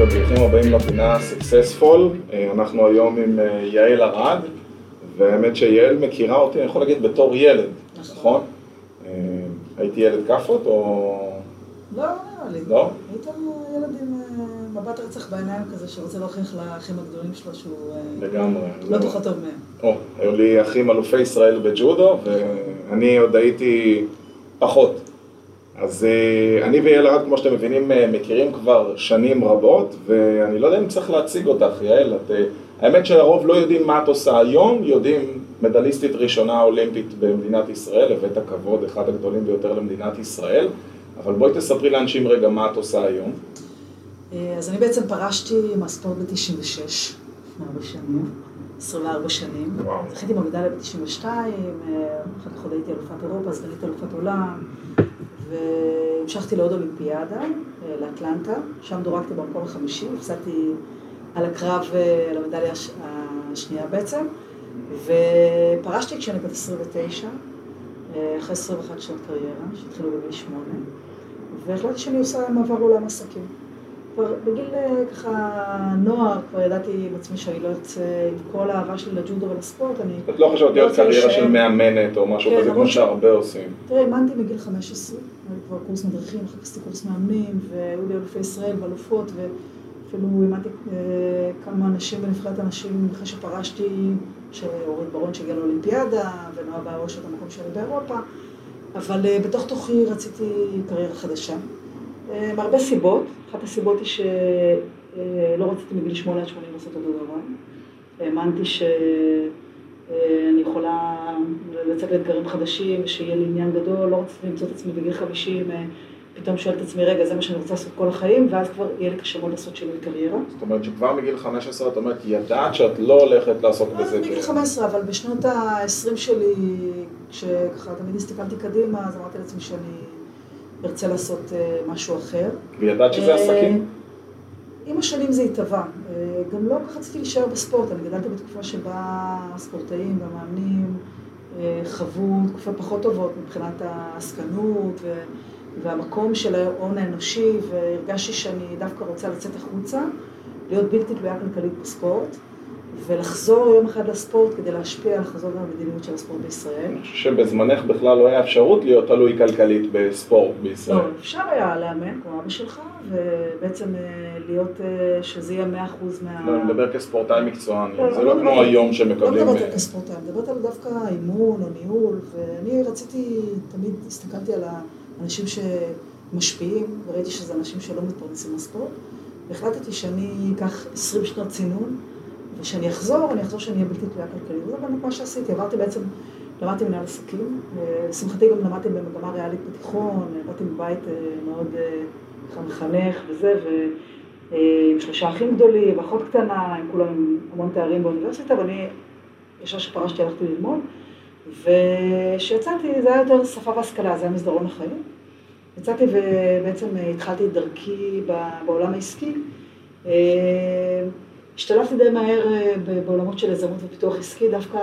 וברוכים הבאים לפינה Successful. אה, אנחנו היום עם אה, יעל ארד, והאמת שיעל מכירה אותי, אני יכול להגיד, בתור ילד, נכון? אה, הייתי ילד כאפות או... לא, לא נראה לי. לא? היית ילד עם מבט רצח בעיניים כזה, שרוצה להוכיח לאחים הגדולים שלו שהוא לגמרי. לא פחות טוב מהם. או, היו לי אחים אלופי ישראל בג'ודו, ואני עוד הייתי פחות. אז אה, אני ויעל ארד, כמו שאתם מבינים, אה, מכירים כבר שנים רבות, ואני לא יודע אם צריך להציג אותך, יעל. את, אה, האמת שהרוב לא יודעים מה את עושה היום, יודעים מדליסטית ראשונה אולימפית במדינת ישראל, הבאת כבוד, אחד הגדולים ביותר למדינת ישראל, אבל בואי תספרי לאנשים רגע מה את עושה היום. אז אני בעצם פרשתי מהספורט ב-96, לפני הרבה שנים, 24 שנים. זכיתי במדליה ב-92, אחר כך עוד הייתי אלופת אירופה, סגנית אלופת עולם, והמשכתי לעוד אולימפיאדה, אה, לאטלנטה, שם דורגתי במקום החמישי, הפסדתי על הקרב אה, על המדליה הש- השנייה בעצם, ופרשתי כשאני בת 29, אה, אחרי 21 שנות קריירה, שהתחילו בגיל 8, והחלטתי שאני עושה מעבר לעולם עסקים. כבר בגיל אה, ככה נוער, כבר ידעתי עם עצמי שאני לא ארצה, עם כל האהבה שלי לג'ודו ולספורט, אני... את לא חושבת להיות רוצה קריירה של מאמנת או משהו כן, כזה, כמו שהרבה עושים. תראה, אימנתי מגיל 15, היה כבר קורס מדריכים, אחר כך עשיתי קורס מאמנים, והיו לי אלופי ישראל ואלופות, ואפילו אימנתי אה, כמה אנשים בנבחרת הנשים אחרי שפרשתי, שאורית ברון שהגיעה לאולימפיאדה, ונועה בארוש את המקום שלי באירופה, אבל אה, בתוך תוכי רציתי קריירה חדשה. אה, מהרבה סיבות, אחת הסיבות היא שלא רציתי מגיל 8 עד 80 לעשות אותו דבר. האמנתי שאני יכולה לצאת לאתגרים חדשים, שיהיה לי עניין גדול, לא רציתי למצוא את עצמי בגיל 50, אה, פתאום שואלת את עצמי, רגע, זה מה שאני רוצה לעשות כל החיים, ואז כבר יהיה לי קשה מאוד לעשות שינוי קריירה. זאת אומרת שכבר מגיל 15 את אומרת, ידעת שאת לא הולכת לעסוק לא, בזה. מגיל 15, אבל בשנות ה-20 שלי, כשככה תמיד הסתכלתי קדימה, אז אמרתי לעצמי שאני ארצה לעשות אה, משהו אחר. וידעת שזה אה, עסקים? עם השנים זה התהווה. אה, גם לא כל כך רציתי להישאר בספורט, אני גדלתי בתקופה שבה הספורטאים והמאמנים חוו תקופות פחות טובות מבחינת העסקנות והמקום של ההון האנושי, והרגשתי שאני דווקא רוצה לצאת החוצה, להיות בלתי תלויה כלכלית בספורט, ולחזור יום אחד לספורט כדי להשפיע, לחזור גם למדיניות של הספורט בישראל. אני חושב שבזמנך בכלל לא היה אפשרות להיות תלוי כלכלית בספורט בישראל. לא, אפשר היה לאמן, כמו אבא שלך, ובעצם אה, להיות, אה, שזה יהיה 100% מה... לא, אני מדבר כספורטאי מקצועני, לא, זה לא לא מדברת- כמו היום לא שמקבלים... מדברת אה, על כספורטאי, אני מדברת על דווקא אימון או ניהול, ואני רציתי, תמיד הסתכלתי על האנשים שמשפיעים, וראיתי שזה אנשים שלא מתפרנסים מהספורט, והחלטתי שאני אקח 20 שנות צינון, וכשאני אחזור, אני אחזור שאני אהיה בלתי תלויה כלכלית. וזה באמת מה שעשיתי, עברתי בעצם, למדתי מנהל עסקים, לשמחתי גם למדתי במגמה ריאלית בתיכון, באתי מבית אה, מאוד אה, מחנך וזה, ו... אה, שלושה אחים גדולים, אחות קטנה, עם כולם עם המון תארים באוניברסיטה, ואני, ישר שפרשתי הלכתי ללמוד, וכשיצאתי זה היה יותר שפה והשכלה, זה היה מסדרון החיים. יצאתי ובעצם התחלתי את דרכי בעולם העסקי. אה, השתלבתי די מהר אה, בעולמות של יזמות ופיתוח עסקי, דווקא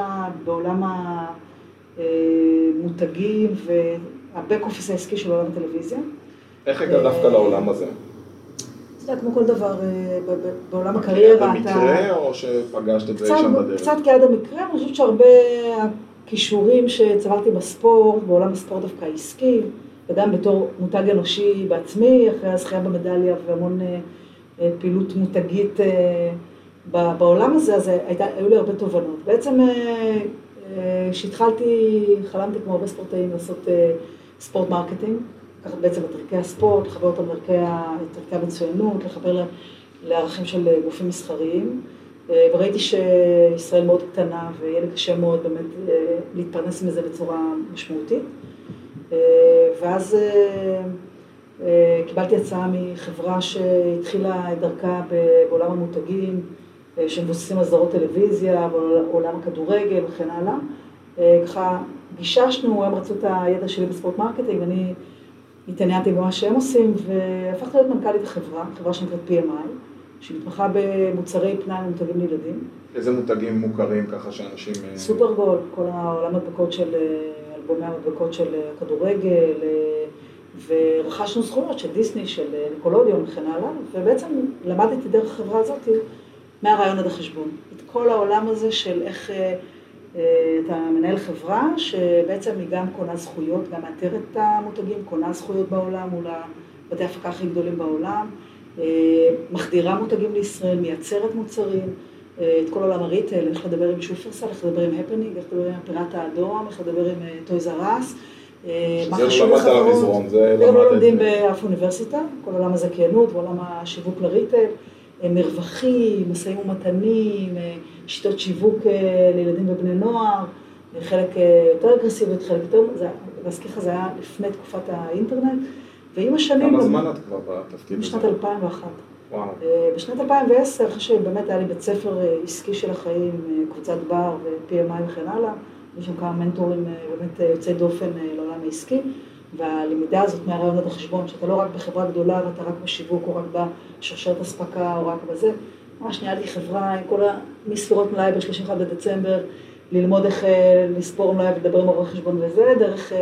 בעולם המותגים והבק אופיס העסקי של עולם הטלוויזיה. איך הגעת דווקא לעולם הזה? אתה יודע, כמו כל דבר אה, בעולם הקריירה, אתה... המקרה או שפגשת את זה שם בדרך? קצת כיד המקרה, אני חושבת שהרבה הכישורים שצברתי בספורט, בעולם הספורט דווקא העסקי, וגם בתור מותג אנושי בעצמי, אחרי הזכייה במדליה והמון אה, אה, פעילות מותגית אה, בעולם הזה, אז הייתה, היו לי הרבה תובנות. בעצם כשהתחלתי, חלמתי כמו הרבה ספורטאים לעשות אה, sport marketing, לקחת בעצם את ערכי הספורט, לחבר אותם לערכי המצוינות, לחבר לערכים של אה, גופים מסחריים. אה, וראיתי שישראל מאוד קטנה ויהיה לי קשה מאוד באמת אה, להתפרנס מזה בצורה משמעותית. אה, ואז אה, אה, קיבלתי הצעה מחברה שהתחילה את דרכה בעולם המותגים, אה, שמבוססים על סדרות טלוויזיה ועולם הכדורגל וכן הלאה. אה, ככה גיששנו, הם רצו את הידע שלי ב sport marketing, אני התעניינתי במה שהם עושים, והפכתי להיות מנכ"לית החברה, חברה שנקראת PMI, שמתמחה במוצרי פנאי ומותגים לילדים. איזה מותגים מוכרים ככה שאנשים... אה, סופרגול, כל העולם מדבקות של, אה, אלבומי המדבקות של אה, כדורגל, אה, ורכשנו זכויות של דיסני, של ניקולודיון וכן הלאה, ובעצם למדתי דרך החברה הזאת מהרעיון עד החשבון. את כל העולם הזה של איך אתה מנהל חברה, שבעצם היא גם קונה זכויות, גם מאתרת את המותגים, קונה זכויות בעולם מול בתי הפקה הכי גדולים בעולם, מחדירה מותגים לישראל, מייצרת מוצרים. את כל עולם ה retail, איך לדבר עם שופרסל, איך לדבר עם הפנינג, איך לדבר עם הפיראט האדום, איך לדבר עם Toys R Us. מה חשוב לך? זה לא למדת על המזרון, זה למדת... לא לומדים באף אוניברסיטה, כל עולם הזכיינות ועולם השיווק ל retail, מרווחים, משאים ומתנים, שיטות שיווק לילדים ובני נוער, חלק יותר אגרסיביות, חלק יותר... להזכיר לך, זה היה לפני תקופת האינטרנט, ועם השנים... כמה זמן את כבר בתפקיד הזה? בשנת 2001. וואו. בשנת 2010, אחרי שבאמת היה לי בית ספר עסקי של החיים, קבוצת בר ו-PMI וכן הלאה, יש שם כמה מנטורים באמת יוצאי דופן לעולם העסקי, והלמידה הזאת מהרעיון עד החשבון, שאתה לא רק בחברה גדולה ואתה רק בשיווק או רק בשרשרת אספקה או רק בזה, ממש ניהלתי חברה עם כל המספרות מלאי ב-31 בדצמבר, ללמוד איך לספור מלאי ולדבר עם עורך חשבון וזה, דרך,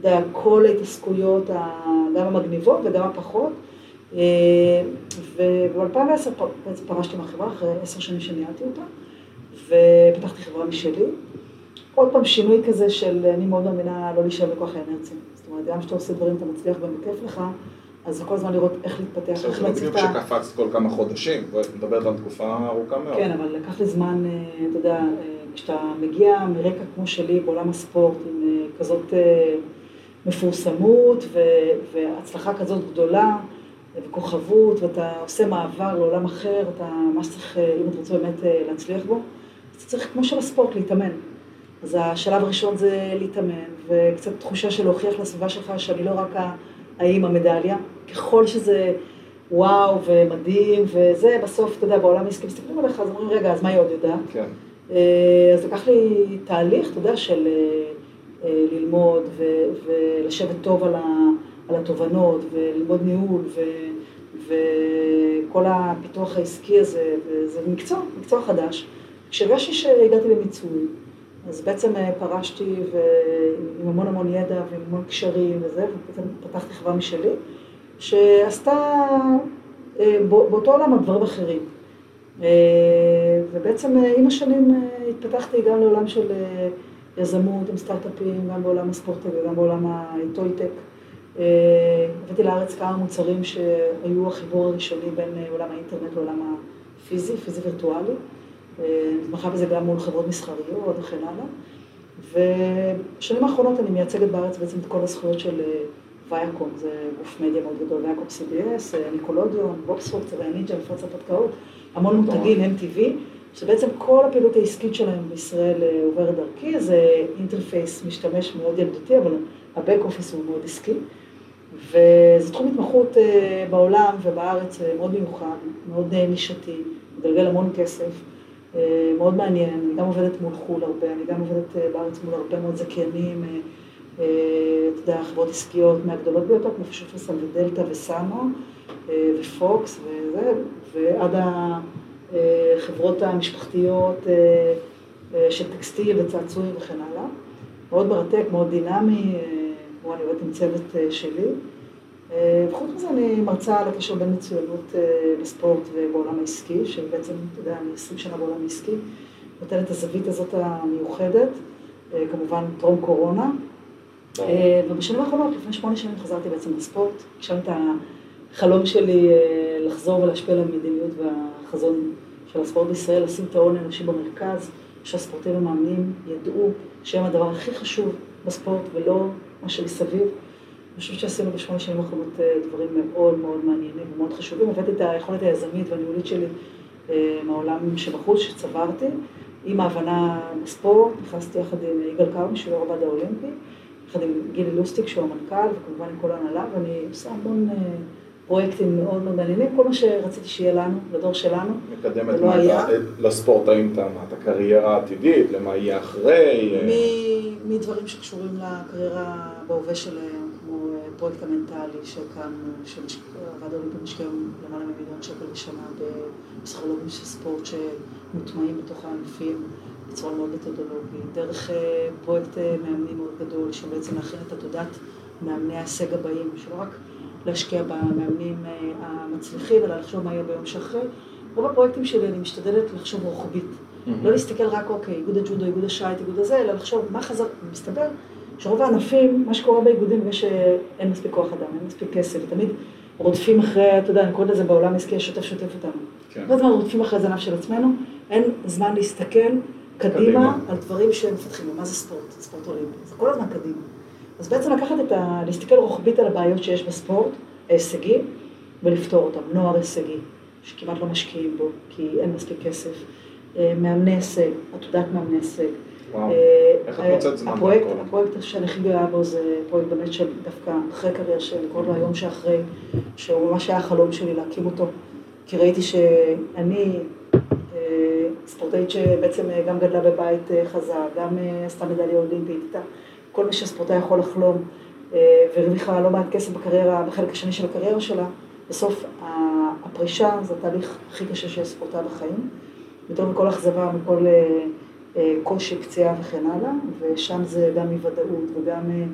אתה יודע, כל ההתעסקויות, גם המגניבות וגם הפחות. וב-2010 בעצם פרשתי מהחברה, אחרי עשר שנים שניהלתי אותה, ופתחתי חברה משלי. עוד פעם שינוי כזה של, אני מאוד מאמינה לא להישאר בכוח האנרציה. זאת אומרת, גם כשאתה עושה דברים, אתה מצליח והם בכיף לך, אז זה כל הזמן לראות איך להתפתח, איך ה... זה בדיוק שקפצת כל כמה חודשים, ואת מדברת על תקופה ארוכה מאוד. כן, אבל לקח לי זמן, אתה יודע, כשאתה מגיע מרקע כמו שלי בעולם הספורט, עם כזאת מפורסמות והצלחה כזאת גדולה, וכוכבות, ואתה עושה מעבר לעולם אחר, אתה ממש צריך, אם אתה רוצה באמת להצליח בו, אתה צריך, כמו של הספורט, להתאמן. אז השלב הראשון זה להתאמן, וקצת תחושה של להוכיח לסביבה שלך שאני לא רק האם המדליה, ככל שזה וואו ומדהים וזה, בסוף, אתה יודע, בעולם העסקי מסתכלים עליך, אז אומרים, רגע, אז מה היא עוד יודעת? כן. אז לקח לי תהליך, אתה יודע, של ללמוד ולשבת טוב על ה... על התובנות, וללמוד ניהול, ו, וכל הפיתוח העסקי הזה, וזה מקצוע, מקצוע חדש. כשהרגשתי שהגעתי למיצוי, אז בעצם פרשתי עם המון המון ידע ועם המון קשרים וזה, ובעצם פתחתי חברה משלי, שעשתה באותו עולם הדברים אחרים. ובעצם עם השנים התפתחתי גם לעולם של יזמות עם סטארט-אפים, גם בעולם הספורט וגם בעולם הטוי-טק. הבאתי לארץ כמה מוצרים שהיו החיבור הראשוני בין עולם האינטרנט לעולם הפיזי, פיזי וירטואלי. מתמחה בזה גם מול חברות מסחריות וכן הלאה. ובשנים האחרונות אני מייצגת בארץ בעצם את כל הזכויות של ויאקום, זה גוף מדיה מאוד גדול, ויאקום CBS, ניקולודיון, בוקספורט, נינג'ה, מפרץ ההרפתקאות, המון מותגים, MTV, שבעצם כל הפעילות העסקית שלהם בישראל עוברת דרכי, זה interface משתמש מאוד ילדותי, אבל ה back office הוא מאוד עסקי. וזה תחום התמחות בעולם ובארץ מאוד מיוחד, מאוד נישתי, מגלגל המון כסף, מאוד מעניין, אני גם עובדת מול חו"ל הרבה, אני גם עובדת בארץ מול הרבה מאוד זכיינים, אתה יודע, חברות עסקיות מהגדולות ביותר, כמו שופרסל ודלתא וסאמו ופוקס וזה, ועד החברות המשפחתיות של טקסטיל וצעצועים וכן הלאה. מאוד מרתק, מאוד דינמי, כמו אני עובדת עם צוות שלי. וחוץ מזה אני מרצה על הקשר בין מצוינות בספורט ובעולם העסקי, שבעצם, אתה יודע, אני 20 שנה בעולם העסקי, נותנת את הזווית הזאת המיוחדת, כמובן טרום קורונה. ובשנים האחרונות, לפני שמונה שנים חזרתי בעצם לספורט, הגשמתי את החלום שלי לחזור ולהשפיע על המדיניות והחזון של הספורט בישראל, לשים את ההון האנושי במרכז, שהספורטאים המאמנים ידעו שהם הדבר הכי חשוב בספורט ולא מה שמסביב. אני חושבת שעשינו בשמונה שנים האחרונות דברים מאוד מאוד מעניינים ומאוד חשובים. הבאתי את היכולת היזמית והניהולית שלי מהעולם שבחוץ, שצברתי, עם ההבנה בספורט, נכנסתי יחד עם יגאל קרמי, שהוא יו"ר הוועד האולימפי, יחד עם גילי לוסטיק, שהוא המנכ"ל, וכמובן עם כל ההנהלה, ואני עושה המון פרויקטים מאוד מאוד מעניינים, כל מה שרציתי שיהיה לנו, לדור שלנו, מקדמת מה לספורטאים את הקריירה העתידית, למה יהיה אחרי? מדברים שקשורים לקריירה בהווה שלהם, כמו פרויקט המנטלי שהקמנו, האולימפי משקיע למעלה ממיליון שקל בשנה בפסיכולוגים של ספורט שמוטמעים בתוך הענפים, בצורה מאוד מתודולוגית, דרך אה, פרויקט אה, מאמנים מאוד גדול, שבעצם להכין את עתודת מאמני ההישג הבאים, שלא רק להשקיע במאמנים אה, המצליחים, אלא לחשוב מה יהיה ביום שאחרי. רוב הפרויקטים שלי אני משתדלת לחשוב רוחבית. לא להסתכל רק, אוקיי, איגוד הג'ודו, איגוד השייט, איגוד הזה, אלא לחשוב מה חזר, מסתבר שרוב הענפים, מה שקורה באיגודים זה שאין מספיק כוח אדם, אין מספיק כסף, ותמיד רודפים אחרי, אתה יודע, אני קוראת לזה בעולם העסקי השוטף שוטף אותנו. כן. כל הזמן רודפים אחרי זנב של עצמנו, אין זמן להסתכל קדימה, קדימה. על דברים שמפתחים. מה זה ספורט? ספורט אולימפי. זה כל הזמן קדימה. אז בעצם לקחת את ה... להסתכל רוחבית על הבעיות שיש בספורט, ההישגי, ולפתור אותם. נוער הישגי, שכמעט לא משקיעים בו, כי אין מספיק כסף. אה, מאמני הישג, עתודת מאמני הישג. וואו, אה, איך את מוצאת זמן? הפרויקט, הפרויקט שאני הכי גאה בו זה פרויקט באמת של דווקא אחרי קריירה שלי, קוראים לו היום שאחרי, שהוא ממש היה החלום שלי להקים אותו, כי ראיתי שאני אה, ספורטאית שבעצם גם גדלה בבית חזק, גם עשתה מדליה אולימפית, כל מי שספורטאי יכול לחלום, והרוויחה לא מעט כסף בקריירה, בחלק השני של הקריירה שלה, בסוף הפרישה זה התהליך הכי קשה שיש ספורטאי בחיים. יותר מכל אכזבה, מכל אה, אה, קושי, פציעה וכן הלאה, ושם זה גם אי ודאות וגם אה,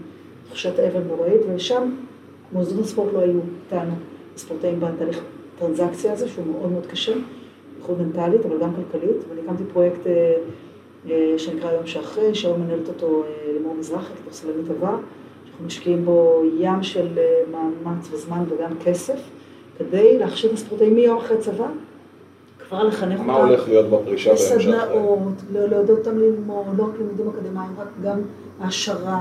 תחושת אבל נוראית, ושם מוסדות הספורט לא היו איתנו, הספורטאים בתהליך טרנזקציה הזה, שהוא מאוד מאוד קשה, בייחוד מנטלית, אבל גם כלכלית, ואני הקמתי פרויקט שנקרא יום שאחרי, שהיום מנהלת אותו לימור מזרחי, כדורסלנית עבר, שאנחנו משקיעים בו ים של מאמץ וזמן וגם כסף, כדי להכשיר את הספורטאים מיום אחרי צבא כבר לחנך אותם. מה הולך להיות בפרישה בהמשך? בסדנאות, לעודד אותם ללמוד, לא רק לימודים אקדמיים, רק גם העשרה,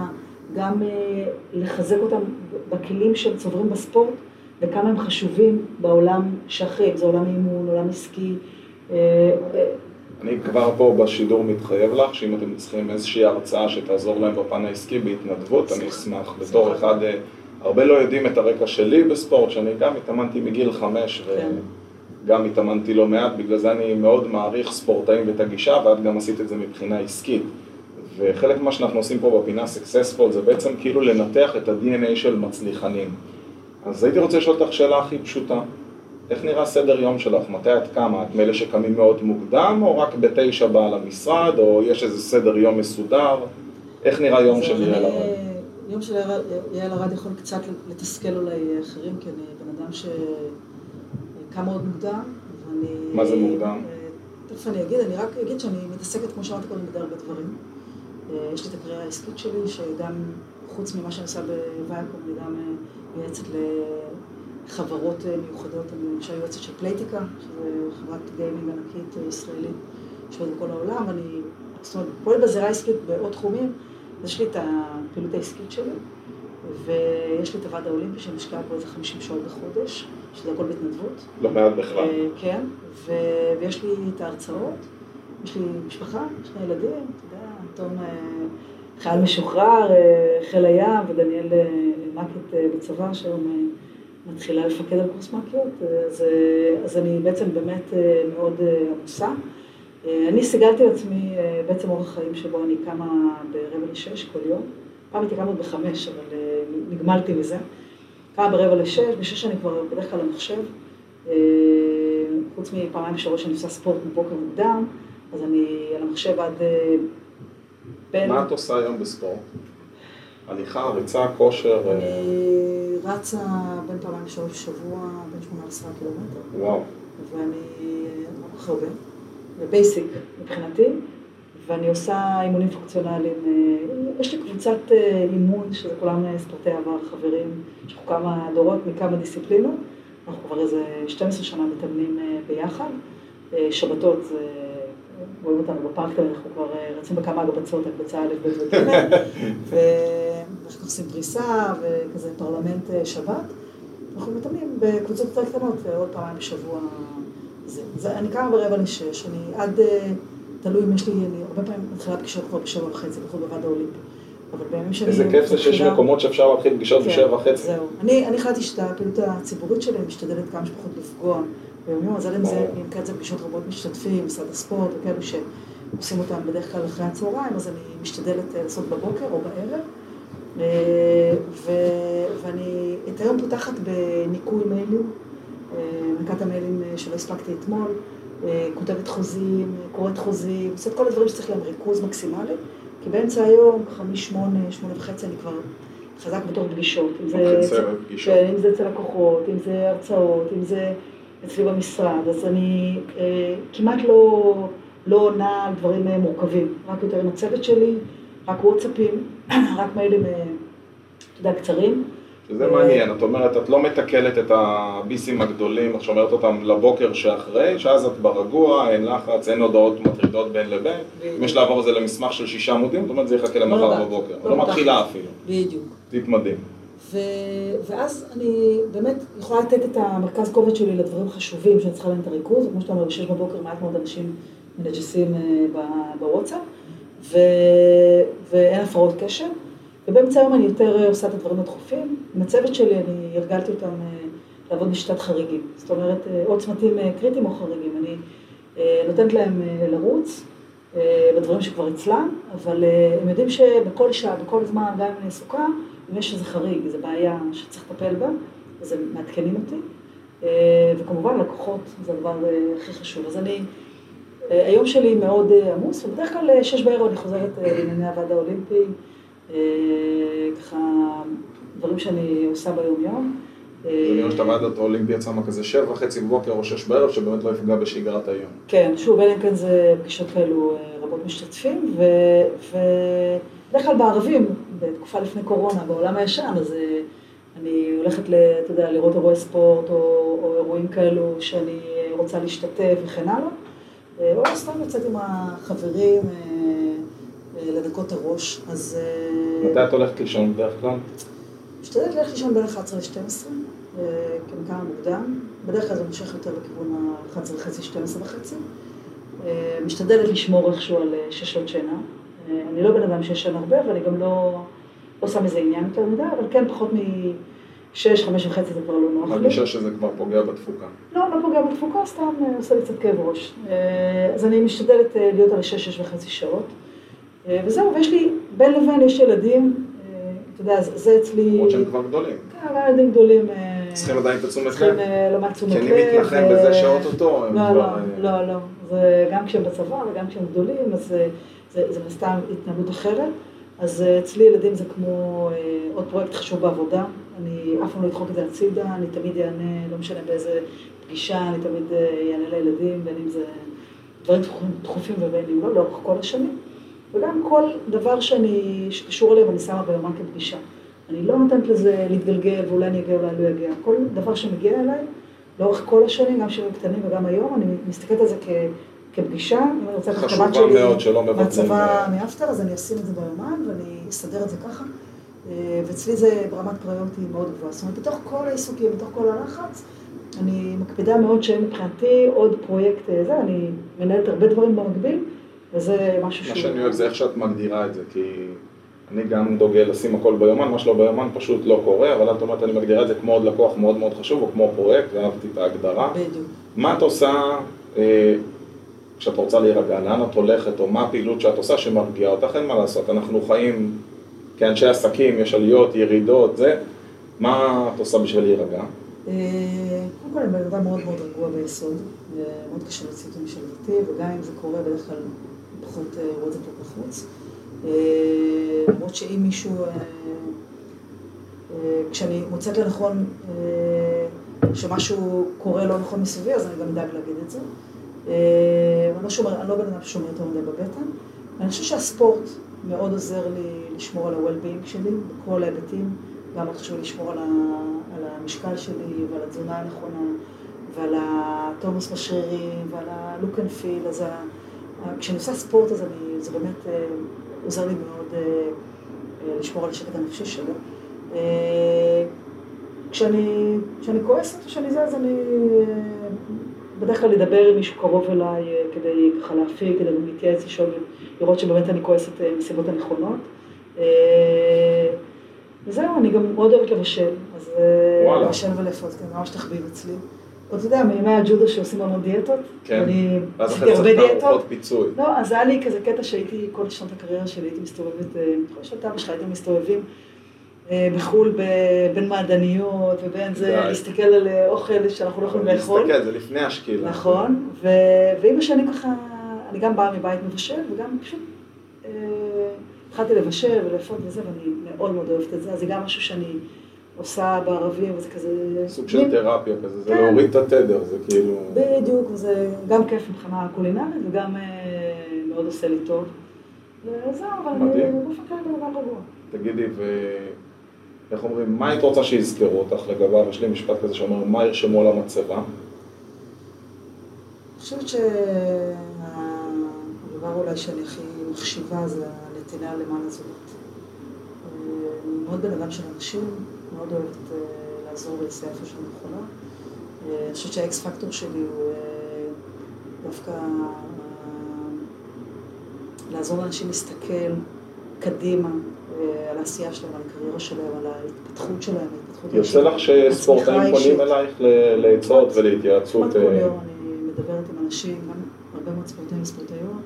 גם אה, לחזק אותם בכלים שהם צוברים בספורט, וכמה הם חשובים בעולם שאחרי, אם זה עולם אימון, עולם עסקי. אה, אה, אני כבר פה בשידור מתחייב לך, שאם אתם צריכים איזושהי הרצאה שתעזור להם בפן העסקי בהתנדבות, אני אשמח. בתור אחד, הרבה לא יודעים את הרקע שלי בספורט, שאני גם התאמנתי מגיל חמש. כן. גם התאמנתי לא מעט, בגלל זה אני מאוד מעריך ספורטאים ואת הגישה, ואת גם עשית את זה מבחינה עסקית. וחלק ממה שאנחנו עושים פה בפינה סקסספול זה בעצם כאילו לנתח את ה-DNA של מצליחנים. אז הייתי רוצה לשאול אותך שאלה הכי פשוטה. איך נראה סדר יום שלך? מתי את קמה? את מאלה שקמים מאוד מוקדם, או רק בתשע באה למשרד, או יש איזה סדר יום מסודר? איך נראה יום של יעל ארד? יום של יעל ארד יכול קצת לתסכל אולי אחרים, כי אני בן אדם ש... קם מאוד מוקדם, ואני... מה זה מוקדם? אה, תכף אני אגיד, אני רק אגיד שאני מתעסקת, כמו שאמרתי קודם, בדי הרבה דברים. אה, יש לי את הקריאה העסקית שלי, שגם חוץ ממה שאני עושה בווייקום, אני גם אה, מייעצת לחברות מיוחדות, אני למשל יועצת של פלייטיקה, שזו חברת גיימינג ענקית ישראלית שעובדת בכל העולם, ואני, זאת אומרת, פועלת בזירה העסקית בעוד תחומים, יש לי את הפעילות העסקית שלי. ויש לי את הוועד האולימפי שמשקיעה פה איזה 50 שעות בחודש, שזה הכל בהתנדבות. לא מעט בכלל. אה, כן, ויש לי את ההרצאות, יש לי משפחה, יש לי ילדים, אתה יודע, תום אה, חייל משוחרר, אה, חיל הים, ודניאל מקט בצבא, שהיום מתחילה לפקד על קורס מקיות, אז, אז אני בעצם באמת מאוד עמוסה. אני סיגלתי לעצמי בעצם אורח חיים שבו אני קמה ברבע לשש כל יום. פעם הייתי קמה עוד בחמש, אבל אה, נגמלתי מזה. קמה ברבע לשש, בשש אני כבר בדרך כלל למחשב. אה, חוץ מפעמיים בשבוע שאני עושה ספורט מבוקר מוקדם, אז אני על המחשב עד אה, בין... מה את עושה היום בספורט? הליכה, ריצה, כושר? אני רצה בין פעמיים בשבוע בשבוע, בין שמונה עשרה קילומטר. וואו. ואני לא כל כך הרבה, ובייסיק מבחינתי. ואני עושה אימונים פונקציונליים. אה, יש לי קבוצת אה, אימון, שזה כולם אה, ספורטי עבר, חברים, יש לנו כמה דורות מכמה דיסציפלינות. אנחנו כבר איזה 12 שנה מתאמנים ביחד. שבתות זה... רואים אותנו בפארק, אנחנו כבר רצים בכמה הגבצות, הקבוצה א', ב' וג', ואנחנו עושים פריסה וכזה פרלמנט שבת. אנחנו מתאמנים בקבוצות יותר קטנות, עוד פעמיים בשבוע. זה. זה, אני קמה ברבע לשש, אני עד... תלוי אם יש לי, אני הרבה פעמים מתחילה פגישות כבר בשבע וחצי, בייחוד בוועד האולימפי. אבל בימים שאני... איזה כיף זה שיש מקומות שאפשר להתחיל פגישות כן, בשבע וחצי. זהו. אני, החלטתי שאת הפעילות הציבורית שלי משתדלת כמה שפחות לפגוע ביומיום, אז אם זה, אם כן זה פגישות רבות משתתפים, משרד הספורט וכאלו שעושים אותם בדרך כלל אחרי הצהריים, אז אני משתדלת אה, לעשות בבוקר או בערב. אה, ו, ואני את היום פותחת בניקוי מיילים, נקת אה, המיילים שלא הספקתי אתמול. אה, כותבת חוזים, קוראת חוזים, עושה את כל הדברים שצריך להם ריכוז מקסימלי, כי באמצע היום, ככה משמונה, שמונה וחצי, אני כבר חזק בתור פגישות. אם זה, אצל, כן, אם זה אצל לקוחות, אם זה הרצאות, אם זה אצלי במשרד, אז אני אה, כמעט לא, לא עונה על דברים אה, מורכבים, רק יותר עם הצוות שלי, רק וואטסאפים, רק מיילים, אה, אתה יודע, קצרים. שזה מעניין, את אומרת, את לא מתקלת את הביסים הגדולים, את שומרת אותם לבוקר שאחרי, שאז את ברגוע, אין לחץ, אין הודעות מטרידות בין לבין. אם יש לעבור את זה למסמך של שישה עמודים, זאת אומרת, זה יחכה למחר לא בבוקר. לא מתחילה אפילו. בדיוק. טיפ מדהים. ואז אני באמת יכולה לתת את המרכז כובד שלי לדברים חשובים שאני צריכה להם את הריכוז, כמו שאתה אומר, בשש בבוקר מעט מאוד אנשים מנג'סים אה, בוואטסאפ, ואין הפרעות קשר. ובאמצע היום אני יותר עושה את הדברים הדחופים. עם הצוות שלי אני הרגלתי אותם אה, לעבוד בשיטת חריגים. זאת אומרת, אה, או צמתים אה, קריטיים או חריגים. אני נותנת להם לרוץ בדברים שכבר אצלם, אבל הם יודעים שבכל שעה, בכל זמן, גם אם אני עסוקה, אם יש איזה חריג, איזו בעיה שצריך לטפל בה, אז הם מעדכנים אותי. וכמובן, לקוחות זה הדבר הכי חשוב. אז אני, היום שלי מאוד עמוס, ובדרך כלל שש בערב אני חוזרת לענייני הוועד האולימפי. אה, ככה, דברים שאני עושה ביום-יום. זה נראה שאתה ועדת האולימפי יצא כזה שבע וחצי בבוקר או שש בערב, שבאמת לא יפגע בשגרת היום. כן, שוב, אלא אם כן זה פגישות כאלו אה, רבות משתתפים, ובדרך כלל בערבים, בתקופה לפני קורונה, בעולם הישן, אז אה, אני הולכת, אתה יודע, לראות אירועי ספורט או, או אירועים כאלו שאני רוצה להשתתף וכן הלאה, או סתם יוצאת עם החברים. לנקות הראש, אז... אה, מתי את הולכת לישון בדרך כלל? משתדלת ללכת לישון בין 11 ל-12, כמקרה מוקדם. בדרך כלל זה מושך יותר לכיוון ה-11 וחצי, 12 וחצי. אה, משתדלת לשמור איכשהו על אה, שש שעות שינה. אני לא בן אדם שישן הרבה, ואני גם לא, לא שם איזה עניין יותר מדי, אבל כן פחות מ... שש, חמש וחצי זה כבר לא נוח לי. מרגישה שזה כבר פוגע בתפוקה. לא, לא פוגע בתפוקה, סתם עושה לי קצת כאב ראש. אז אני משתדלת להיות על שש, שש וחצי שעות. אה, וזהו, ויש לי, בין לבין יש ילדים, אה, אתה יודע, זה אצלי... למרות שהם כבר גדולים. כן, אבל ילדים גדולים... אה, צריכים עדיין את התשומת לב. צריכים לומר תשומת לב. כי אני מתנחם בזה שאו-טו-טו, הם לא. לא, לא, לא. זה גם כשהם בצבא וגם כשהם גדולים, אז זה סתם התנהלות אחרת. אז אצלי ילדים זה כמו עוד פרויקט חשוב בעבודה. אני אף פעם לא אדחוק את זה הצידה, אני תמיד אענה, לא משנה באיזה פגישה, אני תמיד אענה לילדים, בין אם זה דברים דחופים ובין אם לא, לאורך כל השנים. וגם כל דבר שאני, שקשור אליהם אני שמה ביומן כפגישה. אני לא נותנת לזה להתגלגל ואולי אני אגיע, אולי לא אגיע. כל דבר שמגיע אליי, לאורך כל השנים, גם כשהם קטנים וגם היום, אני מסתכלת על זה כ, כפגישה. אם אני רוצה את הקמת שלי מהצבא מאפטר, אז אני אשים את זה ביומן ואני אסדר את זה ככה. אה, ואצלי זה ברמת פריוריטי מאוד גבוהה. זאת אומרת, בתוך כל העיסוקים, בתוך כל הלחץ, אני מקפידה מאוד שאין מבחינתי עוד פרויקט אה, זה, אני מנהלת הרבה דברים במקביל. וזה משהו שהוא... מה שאני אוהב זה איך שאת מגדירה את זה, כי אני גם דוגל לשים הכל ביומן, מה שלא ביומן פשוט לא קורה, אבל את אומרת, אני מגדירה את זה כמו עוד לקוח מאוד מאוד חשוב, או כמו פרויקט, ואהבתי את ההגדרה. בדיוק. מה את עושה אה, כשאת רוצה להירגע, לאן את הולכת, או מה הפעילות שאת עושה שמרגיעה אותך, אין מה לעשות, אנחנו חיים כאנשי עסקים, יש עליות, ירידות, זה, מה את עושה בשביל להירגע? אה, קודם כל אני בן אדם מאוד מאוד רגוע ביסוד, ומאוד קשה להוציא אותו משלוותי, וגם אם זה קורה בדרך כלל פחות אה, רואה את זה פה בחוץ. אה, למרות שאם מישהו, אה, כשאני מוצאת לנכון שמשהו קורה לא נכון מסביבי, אז אני גם אדאג להגיד את זה. אני לא, שומר, אני לא בן אדם ששומר יותר מדי בבטן. אני חושבת שהספורט מאוד עוזר לי לשמור על ה-well-being שלי בכל ההיבטים. גם מאוד חשוב לשמור על, ה, על המשקל שלי ועל התזונה הנכונה ועל הטונוס בשרירים ועל ה-look and feel. אז כשאני עושה ספורט אז אני, זה באמת אה, עוזר לי מאוד אה, אה, לשמור על השקט הנפשי שלי. כשאני, כשאני כועסת או שאני זה, אז אני בדרך כלל לדבר עם מישהו קרוב אליי כדי ככה להפיק, כדי להתייעץ, לשאול, לראות שבאמת אני כועסת מסיבות הנכונות. וזהו, אני גם מאוד אוהבת לבשל, אז לבשל ולפות, כן, ממש תחביב אצלי. אתה יודע, מימי הג'ודו שעושים המון דיאטות. כן, אני עשיתי הרבה דיאטות. פיצוי. לא, אז היה לי כזה קטע שהייתי, כל שנות הקריירה שלי הייתי מסתובבת, אני חושבת שאתה ושלך הייתם מסתובבים אה, בחו"ל בין מעדניות ובין זה, להסתכל על אוכל שאנחנו לא יכולים לאכול. להסתכל, זה לפני השקילה. נכון, ועם השנים ככה, אני גם באה מבית מבשל וגם פשוט התחלתי לבשל ולאפות וזה, ואני מאוד מאוד אוהבת את זה, אז זה גם משהו שאני עושה בערבים, וזה כזה... סוג של תרפיה כזה, זה כן. להוריד את התדר, זה כאילו... בדיוק, זה גם כיף מבחינה קולינרית וגם מאוד עושה לי טוב. וזהו, אבל באופן כללי בן אדם רגוע. תגידי, ואיך אומרים, מה היית רוצה שיזכרו אותך לגביו? יש לי משפט כזה שאומר, מה ירשמו על המצבה? אני חושבת שהדבר אולי שאני הכי מחשיבה זה הנתינה למען הזולת. מאוד בן אדם של אנשים, מאוד אוהבת אה, לעזור ולסייע איפה שאני יכולה. אה, אני חושבת שהאקס פקטור שלי הוא אה, דווקא לעזור לאנשים להסתכל קדימה על העשייה שלהם, על הקריירה שלהם, על ההתפתחות שלהם, ההתפתחות יוצא לך שספורטאים פונים אלייך לעצות ולהתייעצות? כמעט כל יום אני מדברת עם אנשים, גם הרבה מאוד ספורטאים וספורטאיות,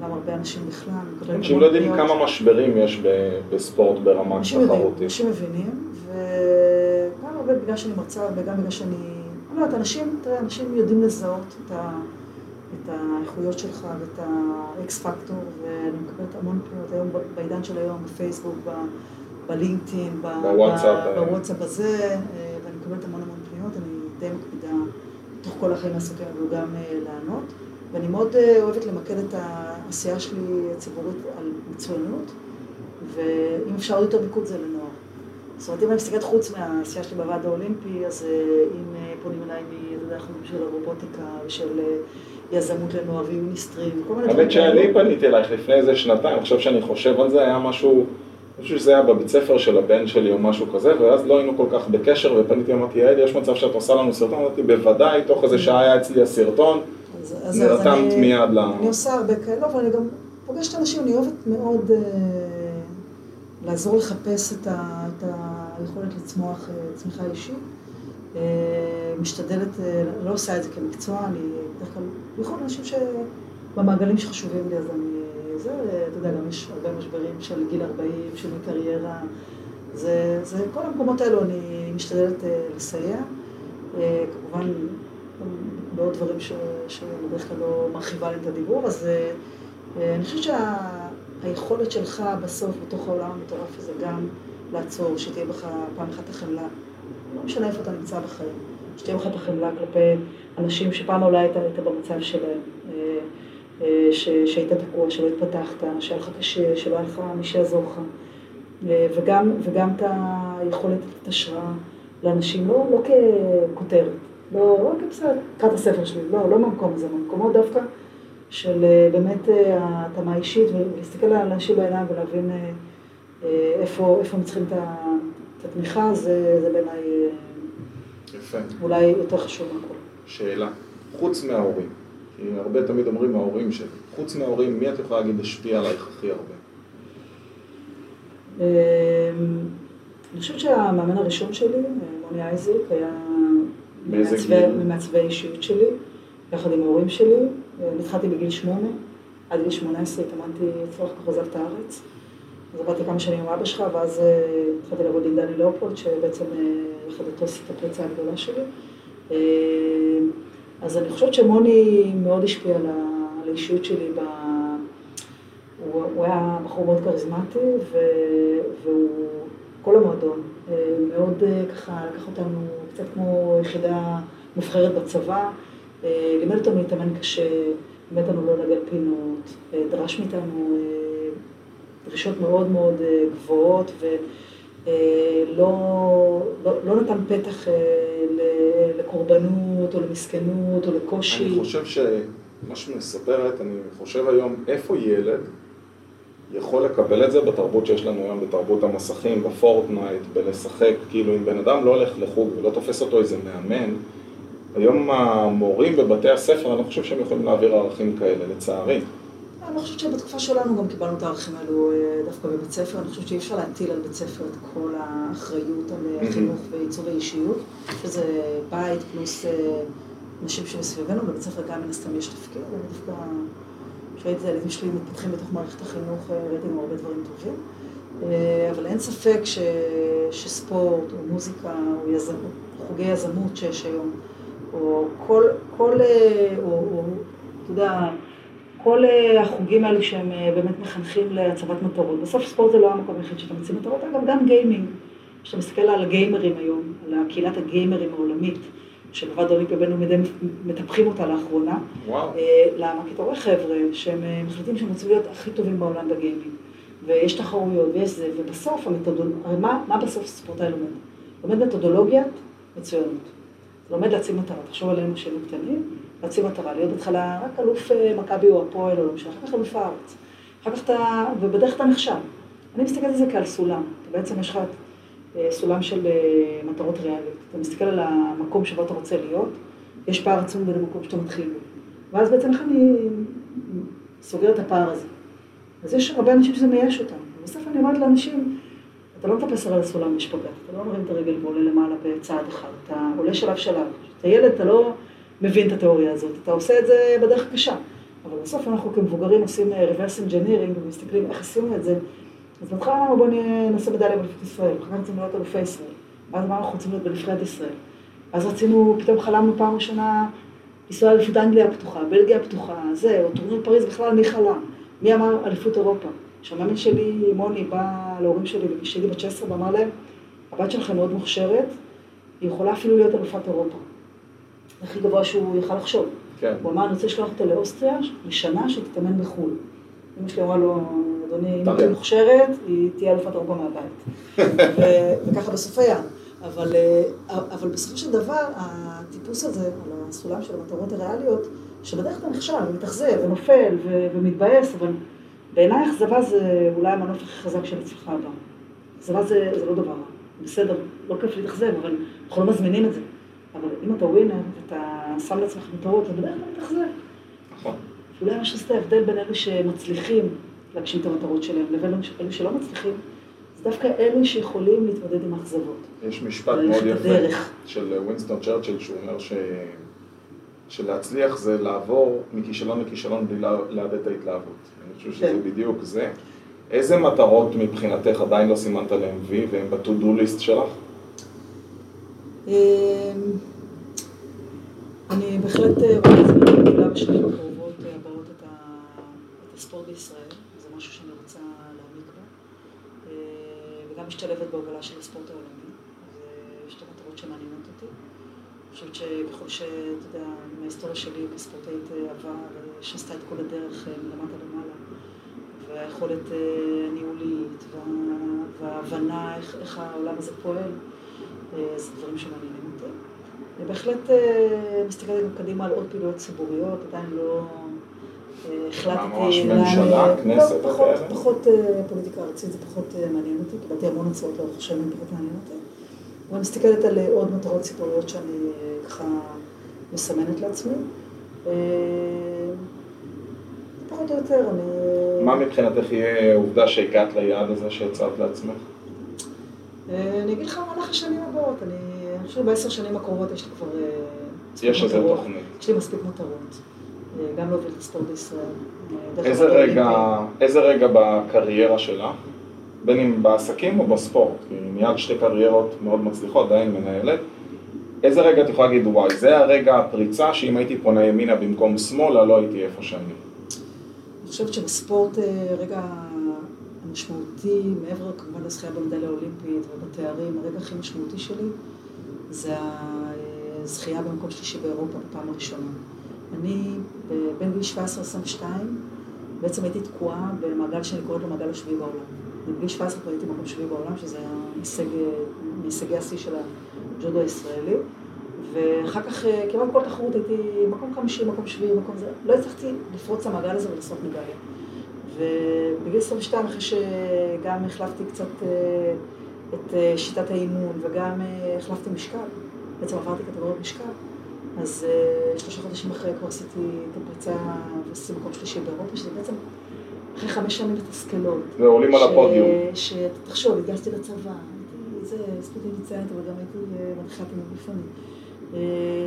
גם הרבה אנשים בכלל. אנשים לא יודעים כמה משברים יש בספורט ברמה תחרותית. אנשים מבינים, וגם הרבה בגלל שאני מרצה, וגם בגלל שאני... אני לא יודעת, אנשים, תראה, אנשים יודעים לזהות את ה... את האיכויות שלך ואת האקס פקטור, ואני מקבלת המון פניות היום, בעידן של היום, בפייסבוק, בלינקדאין, בוואטסאפ הזה, אה, ואני מקבלת המון המון פניות, אני די מקפידה תוך כל החיים העסוקים האלו גם אה, לענות, ואני מאוד אה, אוהבת למקד את העשייה שלי הציבורית על מצוינות, ואם אפשר יותר מיקוד זה לנוער. זאת אומרת, אם אני מסתכלת חוץ מהעשייה שלי בוועד האולימפי, אז אם פונים אליי מ... של הרובוטיקה ושל יזמות לנוער ויוניסטרים, כל מיני דברים. האמת שאני פניתי אלייך לפני איזה שנתיים, עכשיו שאני חושב על זה, היה משהו, אני חושב שזה היה בבית ספר של הבן שלי או משהו כזה, ואז לא היינו כל כך בקשר, ופניתי, אמרתי, יעל, יש מצב שאת עושה לנו סרטון? אמרתי, בוודאי, תוך איזה שעה היה אצלי הסרטון, נרתמת מיד ל... אני עושה הרבה כאלה, אבל אני גם פוגשת אנשים, אני אוהבת מאוד אה, לעזור לחפש את היכולת לצמוח אה, צמיחה אישית. אה, משתדלת, לא עושה את זה כמקצוע, אני בדרך כלל, בייחוד אנשים שבמעגלים שחשובים לי, אז אני, זה, אתה יודע, גם יש הרבה משברים של גיל 40, של קריירה, זה, זה, כל המקומות האלו אני משתדלת לסייע, כמובן בעוד דברים ש, שאני בדרך כלל לא מרחיבה להם את הדיבור, אז אני חושבת שהיכולת שלך בסוף, בתוך העולם המטורף הזה, גם לעצור, שתהיה בך פעם אחת החמלה. לא משנה איפה אתה נמצא בחיים, שתהיה לך את החמלה כלפי אנשים שפעם אולי היית, היית במצב שלהם, אה, אה, שהיית תקוע, שלא התפתחת, שהיה לך קשה, שלא היה לך מי שיעזור לך, אה, וגם, וגם את היכולת לתת השראה לאנשים, לא, לא ככותרת, לא, לא כבסדר, קראת את הספר שלי, לא, לא מהמקום הזה, מהמקומות דווקא של באמת ההתאמה האישית, ולהסתכל על אנשים בעיניים ולהבין איפה, איפה הם צריכים את התמיכה זה, זה בעיניי. אולי יותר חשוב מהכל. שאלה, חוץ מההורים, כי הרבה תמיד אומרים ההורים שלי, חוץ מההורים, מי את יכולה להגיד השפיע עלייך הכי הרבה? אמ, אני חושבת שהמאמן הראשון שלי, מוני אייזיק, היה ממעצבי האישיות שלי, יחד עם ההורים שלי. התחלתי בגיל שמונה, עד גיל שמונה עשרה התאמנתי אצלו, כך עזב את הארץ. אז עבדתי כמה שנים עם אבא שלך, ואז אה, התחלתי לעבוד עם דני לאופולד, שבעצם אה, יחד איתו עשית את הפריצה הגדולה שלי. אה, אז אני חושבת שמוני מאוד השפיע על האישיות שלי. ב... הוא, הוא היה בחור מאוד כריזמטי, והוא, כל המועדון, מאוד ככה לקח אותנו קצת כמו יחידה מובחרת בצבא, לימד אותנו להתאמן קשה, לימד אותנו לא לגל פינות, דרש מאיתנו דרישות מאוד מאוד אה, גבוהות ולא לא, לא נתן פתח אה, לקורבנות או למסכנות או לקושי. אני חושב שמה שמספרת, אני חושב היום איפה ילד יכול לקבל את זה בתרבות שיש לנו היום, בתרבות המסכים, בפורטנייט, בלשחק, כאילו אם בן אדם לא הולך לחוג ולא תופס אותו איזה מאמן, היום המורים בבתי הספר, אני לא חושב שהם יכולים להעביר ערכים כאלה, לצערי. אני חושבת שבתקופה שלנו גם קיבלנו את הערכים האלו אה, דווקא בבית ספר. אני חושבת שאי אפשר להטיל על בית ספר את כל האחריות על אה, חינוך ועיצוב האישיות, שזה בית פלוס אה, אנשים שמסביבנו, בבית ספר גם מן הסתם יש תפקיד, אני דווקא, כשראיתי את הילדים שלי מתפתחים בתוך מערכת החינוך, ראיתי גם הרבה דברים טובים. אה, אבל אין ספק ש, שספורט או מוזיקה או יזמות, חוגי יזמות שיש היום, או כל, כל אה, או, או אתה יודע, כל החוגים האלו שהם באמת מחנכים להצבת מטרות. בסוף ספורט זה לא המקום היחיד שאתה מציב מטרות, אגב, גם גיימינג. כשאתה מסתכל על הגיימרים היום, על קהילת הגיימרים העולמית, שבוועד האולימפי הבינלאומי מטפחים אותה לאחרונה. וואו. למה? כי אתה רואה חבר'ה שהם מחליטים שהם רוצים להיות הכי טובים בעולם בגיימינג. ויש תחרויות ויש זה, ובסוף המתודולוגיה, הרי מה, מה בסוף ספורטאי לומד? לומד מתודולוגיית מצוינות. לומד להציב מטרה, תחשוב עלינו שהיינו קטנים, להציב מטרה, להיות בהתחלה רק אלוף אה, מכבי או הפועל או לא משנה, אחר כך אלוף הארץ. אחר כך אתה, ובדרך אתה נכשל. אני מסתכלת על זה כעל סולם. בעצם יש לך אה, סולם של אה, מטרות ריאליות. אתה מסתכל על המקום שבו אתה רוצה להיות, יש פער עצום בין המקום שאתה מתחיל בו. ואז בעצם איך אני סוגר את הפער הזה? אז יש הרבה אנשים שזה מייאש אותם. ובסוף אני אומרת לאנשים, אתה לא מטפס על הסולם משפגת, אתה לא מרים את הרגל ועולה למעלה בצעד אחד, אתה עולה שלב שלב. כשאתה ילד אתה לא מבין את התיאוריה הזאת, אתה עושה את זה בדרך קשה. אבל בסוף אנחנו כמבוגרים עושים אה, reverse engineering ומסתכלים איך עשינו את זה. אז בהתחלה אמרנו בואו נעשה מדליה באליפות ישראל, אחר כך רצינו להיות אלופי ישראל, ואז אמרנו אנחנו רוצים להיות בנבחרת ישראל. אז רצינו, פתאום חלמנו פעם ראשונה לנסוע לאליפות אנגליה הפתוחה, בלגיה הפתוחה, זה, או טורניר פריז בכלל, מי חלם? מי אמר אליפות אירופה? שהמאמין שלי, מוני, בא להורים שלי, כשהייתי בת 16 ואמר להם, הבת שלכם מאוד מוכשרת, היא יכולה אפילו להיות אלופת אירופה. הכי גבוה שהוא יכל לחשוב. כן. הוא אמר, אני רוצה לשלוח אותה לאוסטריה לשנה שתתאמן בחו"ל. אמא שלי אמרה לו, אדוני, אם היא מוכשרת, היא תהיה אלופת אירופה מהבית. וככה בסוף היה. אבל, אה, אבל בסופו של דבר, הטיפוס הזה, על הסולם של המטרות הריאליות, שבדרך כלל נכשל ומתאכזב ונופל ומתבאס, אבל בעיניי אכזבה זה אולי המנוף הכי חזק של הצלחה הבאה. אכזבה זה, זה לא דבר בסדר, לא כיף להתאכזב, אבל אנחנו לא מזמינים את זה. אבל אם אתה ווינר ואתה שם לעצמך מטרות, אתה בדרך כלל מתאכזב. נכון. אולי מה שעושה ההבדל בין אלה שמצליחים להגשים את המטרות שלהם לבין אלה שלא מצליחים, זה דווקא אלה שיכולים להתמודד עם האכזבות. יש משפט מאוד יפה של ווינסטון צ'רצ'יל, שהוא אומר ש... שלהצליח זה לעבור מכישלון לכישלון בלי לאבד את ההתלהבות. אני חושב שזה כן. בדיוק זה. איזה מטרות מבחינתך עדיין לא סימנת להם וי והם ב-to-do list שלך? אמ, אני בהחלט רואה את זה בשנים הקרובות אה, הבאות את הספורט בישראל, זה משהו שאני רוצה להעמיק בו, אה, וגם משתלבת בהובלה של הספורט העולמי, זה שתי מטרות שמעניינות אותי. אני חושבת שככל שאתה יודע, מההיסטוריה שלי כספורטאית אה, עבר, שעשתה את כל הדרך מלמטה למעלה, והיכולת הניהולית וההבנה איך, איך העולם הזה פועל, זה דברים שמעניינים אותי. אני בהחלט אה, מסתכלת גם קדימה על עוד פעילויות ציבוריות, עדיין לא אה, החלטתי... ממש ממשלה, לא, כנסת? פחות אה, פוליטיקה ארצית, זה פחות מעניין אותי, קיבלתי המון הצעות לאורך השנים, פחות מעניין אותי. אבל מסתכלת על עוד מטרות ציבוריות שאני ככה מסמנת לעצמי. פחות או יותר, אני... מה מבחינתך יהיה עובדה שהגעת ליעד הזה שהצעת לעצמך? אני אגיד לך במהלך השנים הבאות, אני חושבת בעשר שנים הקרובות יש לי כבר יש איזה תוכנית. יש לי מספיק מטרות, גם להוביל את הספורט בישראל. איזה רגע, איזה רגע בקריירה שלך, בין אם בעסקים או בספורט, כי מיד שתי קריירות מאוד מצליחות, עדיין מנהלת, איזה רגע את יכולה להגיד, וואי, זה הרגע הפריצה שאם הייתי פונה ימינה במקום שמאלה, לא הייתי איפה שאני. אני חושבת שבספורט רגע המשמעותי, מעבר כמובן לזכייה במדליה האולימפית ובתארים, הרגע הכי משמעותי שלי זה הזכייה במקום שלישי באירופה בפעם הראשונה. אני בין גיל 17-22 בעצם הייתי תקועה במעגל שאני קוראת לו מעגל השביעי בעולם. בגיל 17 כבר הייתי במקום שביעי בעולם, שזה היה מהישגי השיא של הג'ודו הישראלי. ואחר כך כמעט כל תחרות הייתי מקום חמישי, מקום שביעי, מקום זה. לא הצלחתי לפרוץ המעגל הזה ולעשות מדליה. ובגיל 22, אחרי שגם החלפתי קצת אה, את אה, שיטת האימון וגם אה, החלפתי משקל, בעצם עברתי קטגוריות משקל, אז שלושה חודשים אחרי כבר עשיתי את הפריצה ועשיתי מקום שלישי באירופה, שזה בעצם אחרי חמש שנים מתסכלות. ועולים על הפודיום. שתחשוב, התגייסתי לצבא, הייתי סטודנט מציינת, אבל גם הייתי מדריכת אימון לפעמים.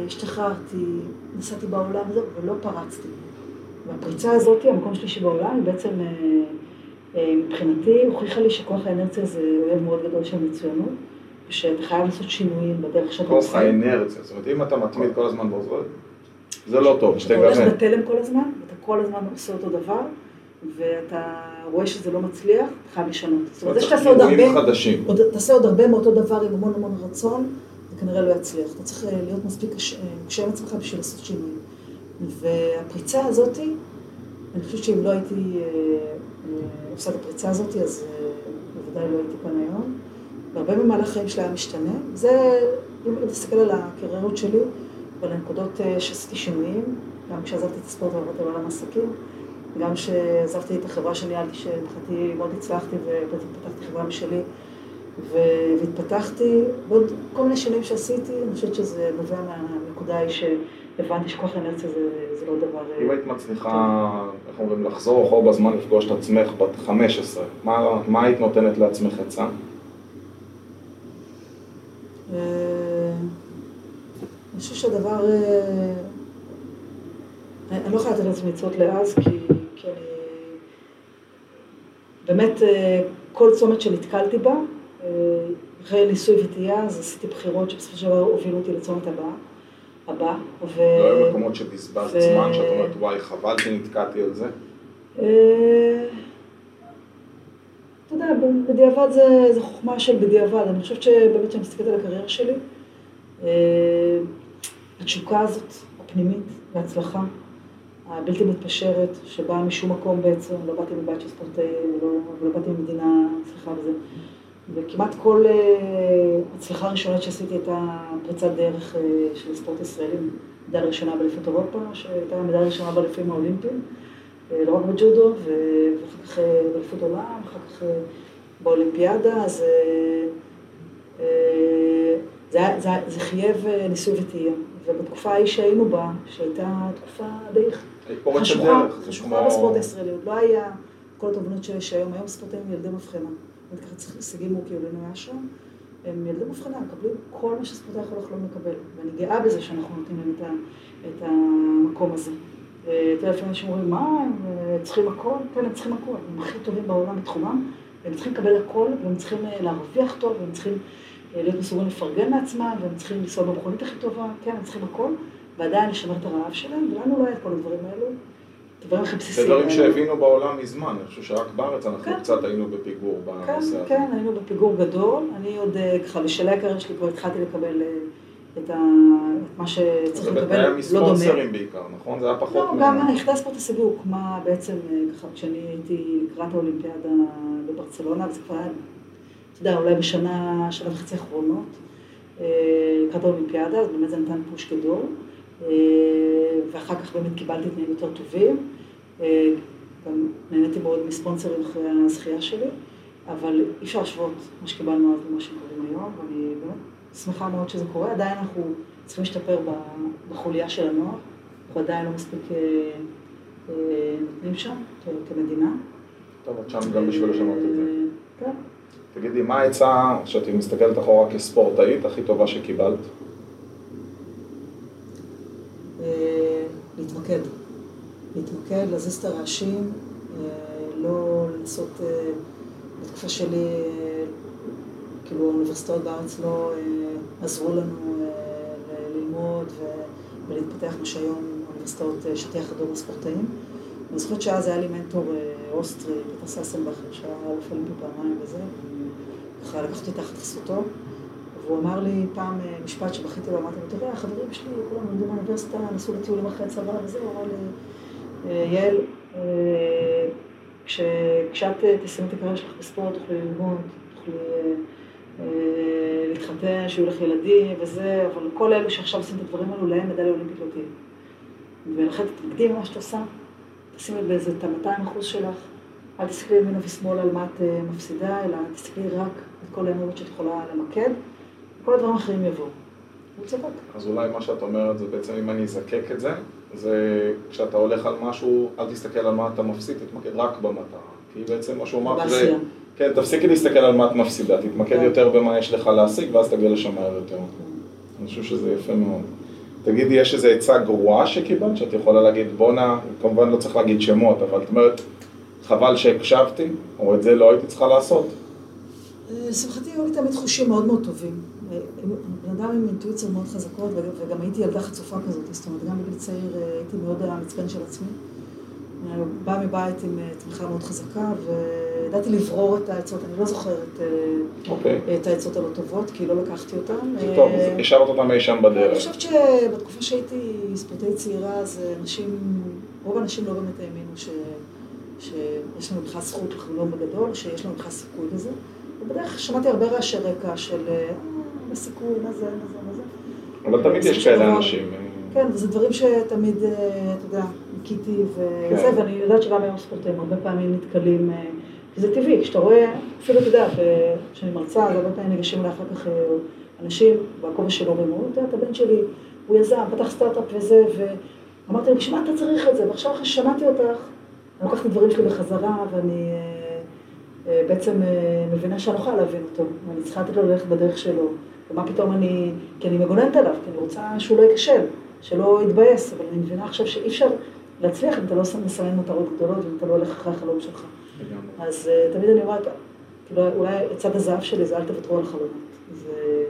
השתחררתי, נסעתי בעולם ולא פרצתי. והפריצה הזאת, המקום שלישי בעולם, היא בעצם אה, מבחינתי הוכיחה לי שכוח האנרציה זה אוהב מאוד גדול של מצוינות, ושאתה חייב לעשות שינויים בדרך שאתה עושה. כוח האנרציה, זאת אומרת אם אתה מתמיד כל הזמן באוזו, זה לא טוב, שתגמר. אתה הולך בתלם כל הזמן, ואתה כל הזמן עושה אותו דבר, ואתה רואה שזה לא מצליח, אתה חייב לשנות. זאת אומרת, זה שתעשה עוד הרבה, עוד, תעשה עוד הרבה מאותו דבר עם המון המון רצון, זה כנראה לא יצליח. אתה צריך להיות מספיק קשה עם עצמך בשביל לעשות שינויים. והפריצה הזאתי, אני חושבת שאם לא הייתי אה, אה, עושה את הפריצה הזאתי, אז אה, בוודאי לא הייתי כאן היום. והרבה במהלך החיים שלי היה משתנה. זה, אם תסתכל על הקריירות שלי, ועל הנקודות שעשיתי שינויים, גם כשעזבתי את הספורט ועברתי לעולם העסקים, גם כשעזבתי את החברה שניהלתי, שמבחינתי מאוד הצלחתי ופתחתי חברה משלי והתפתחתי, ועוד כל מיני שינויים שעשיתי, אני חושבת שזה נובע מהנקודה ההיא שהבנתי שכוח האנרציה זה, זה לא דבר... אם היית מצליחה, איך אומרים, לחזור אחור בזמן לפגוש את עצמך בת 15, מה, מה היית נותנת לעצמך עצה? אה, אני חושבת שהדבר... אה, אני לא יכולה לתת לעצמי עצות לאז, כי, כי אני... באמת, אה, כל צומת שנתקלתי בה, אחרי ניסוי וטעייה, אז עשיתי בחירות שבסופו של דבר הובילו אותי לצומת הבא. הבא, ו... לא היו מקומות שבזבזת ו... זמן, שאת אומרת, וואי, חבל שנתקעתי על זה? אתה יודע, בדיעבד זה, זה חוכמה של בדיעבד. אני חושבת שבאמת כשאני מסתכלת על הקריירה שלי, התשוקה הזאת, הפנימית, להצלחה, הבלתי מתפשרת, שבאה משום מקום בעצם, לא באתי מבית של ספורטאים, ולא, ולא באתי ממדינה, סליחה וזה. וכמעט כל הצלחה ראשונה שעשיתי הייתה פריצת דרך של הספורט הישראלי, מדליה ראשונה באליפות אירופה, שהייתה המדליה הראשונה באליפים האולימפיים, לא רק בג'ודו, ואחר כך באליפות עולם, אחר כך באולימפיאדה, אז זה, זה, זה חייב ניסוי וטעייה. ובתקופה ההיא שהיינו בה, שהייתה תקופה די חשוכה, חשוכה בספורט הישראלי, עוד לא היה כל התובנות שיש היום, היום ספורטאים ילדי מבחנה. ככה צריך הישגים מורכבים, לא היה שם. הם ילדי מבחנה, מקבלים כל מה שספורטאי יכול לחלום לקבל. ואני גאה בזה שאנחנו נותנים להם את המקום הזה. אתה יודע, לפעמים אנשים אומרים, מה, הם צריכים הכל? כן, הם צריכים הכל. הם הכי טובים בעולם בתחומם, והם צריכים לקבל הכל, והם צריכים להרוויח טוב, והם צריכים להיות מסוגלים לפרגן לעצמם, והם צריכים לנסוע במכונית הכי טובה, כן, הם צריכים הכל, ועדיין לשמר את הרעב שלהם, ולנו לא היה את כל הדברים האלו. הדברים הכי בסיסיים. זה דברים שהבינו בעולם מזמן, אני חושב שרק בארץ אנחנו כן. קצת היינו בפיגור בנושא כן, הזה. כן, היינו בפיגור גדול. אני עוד, ככה, בשלהי הקריירה שלי כבר התחלתי לקבל את, ה... את מה שצריך לקבל, לא דומה. זה היה מספונסרים בעיקר, נכון? זה היה פחות... לא, גם היחידה הספורט הישגי הוקמה בעצם, ככה, כשאני הייתי לקראת האולימפיאדה בברצלונה, וזה כבר היה אתה יודע, אולי בשנה, שנה וחצי האחרונות, לקראת האולימפיאדה, אז באמת זה נתן פוש גדול, ואחר כך באמת קיבלתי תנאים יותר טובים, גם נהניתי מאוד מספונסרים אחרי הזכייה שלי, אבל אי אפשר להשוות מה שקיבלנו אז למה שקוראים היום, ואני באמת שמחה מאוד שזה קורה, עדיין אנחנו צריכים להשתפר בחוליה של הנוער, אנחנו עדיין לא מספיק נותנים שם כמדינה. טוב, את שם גם בשביל לשנות את זה. כן. תגידי, מה העצה שאת מסתכלת אחורה כספורטאית הכי טובה שקיבלת? להתמקד. להתמקד, להזיז את הרעשים, לא לנסות, בתקופה שלי, כאילו האוניברסיטאות בארץ לא עזרו לנו ללמוד ולהתפתח מה שהיום אוניברסיטאות שטיח אדום לספורטאים. אני זוכרת שאז היה לי מנטור אוסטרי, פטר ססנבכר, שהיה אלוף אולימפי פעמיים וזה, ככה לקחתי תחת חסותו, והוא אמר לי פעם משפט שבכיתי לו, אמרתי לו, תראה, החברים שלי, כולם למדו באוניברסיטה, נסעו לטיולים אחרי הצבא וזה, הוא אמר לי, יעל, כשאת תסיימי את הקריירה שלך בספורט, תוכלי ללמוד, תוכלי להתחתן, שיהיו לך ילדים וזה, אבל כל אלו שעכשיו עושים את הדברים האלו, להם מדליה אולימפית לא תהיה. ולכן תתמקדי במה שאת עושה. תשימי באיזה את ה-200 אחוז שלך, אל תסתכלי ימינה ושמאלה על מה את מפסידה, אלא תסתכלי רק את כל האנרגיות שאת יכולה למקד, כל הדברים האחרים יבואו. הוא צודק. אז אולי מה שאת אומרת זה בעצם אם אני אזקק את זה, זה כשאתה הולך על משהו, אל תסתכל על מה אתה מפסיד, תתמקד רק במטרה. כי בעצם מה שהוא אמר זה, כן, תפסיקי להסתכל על מה את מפסידה, תתמקד יותר במה יש לך להשיג, ואז תגיע לשם מהר יותר. אני חושב שזה יפה מאוד. תגידי, יש איזו עצה גרועה שקיבלת, שאת יכולה להגיד, בואנה, כמובן לא צריך להגיד שמות, אבל את אומרת, חבל שהקשבתי, או את זה לא הייתי צריכה לעשות. לשמחתי היו לי תמיד חושים מאוד מאוד טובים. בן אדם עם אינטואיציות מאוד חזקות, וגם הייתי ילדה חצופה כזאת, זאת אומרת, גם בגיל צעיר הייתי מאוד המצפן של עצמי. באה מבית עם תמיכה מאוד חזקה, וידעתי לברור את העצות, אני לא זוכרת okay. אוקיי. את העצות הלא טובות, כי לא לקחתי אותן. זה טוב, השארת אותן אי שם בדרך. אני חושבת שבתקופה שהייתי ספורטאית צעירה, אז אנשים, רוב האנשים לא באמת האמינו ש... שיש לנו בכלל זכות לחלום בגדול, שיש לנו בכלל סיכוי לזה. ובדרך שמעתי הרבה רעשי רקע של אה, סיכוי, מה זה, מה זה, מה זה. אבל תמיד יש כאלה אנשים. אה. כן, וזה דברים שתמיד, אה, אתה יודע, ניקיתי וזה, כן. ואני יודעת שגם היום ספורטאים הרבה פעמים נתקלים, כי זה טבעי, כשאתה רואה, אפילו אתה יודע, כשאני מרצה, אז הרבה פעמים ניגשים אליי אחר כך אנשים, בכובע שלו, והם אומרים, אתה יודע, את הבן שלי, הוא יזם, פתח סטארט-אפ וזה, ואמרתי לו, בשביל מה אתה צריך את זה? ועכשיו אחרי ששמעתי אותך, אני לוקחת את הדברים שלי בחזרה, ואני בעצם מבינה שאני לא יכולה להבין אותו, ואני צריכה לתת לו ללכת בדרך שלו, ומה פתאום אני, כי אני מגוננת עליו, כי אני רוצה שהוא לא ייכשל, שלא יתבאס, אבל אני מבינה עכשיו שאי אפשר להצליח אם אתה לא מסמן מטרות גדולות, אם אתה לא הולך אחרי החלום שלך. אז תמיד אני אומרת, כאילו, אולי צד הזהב שלי זה אל תוותרו על החלומות. זה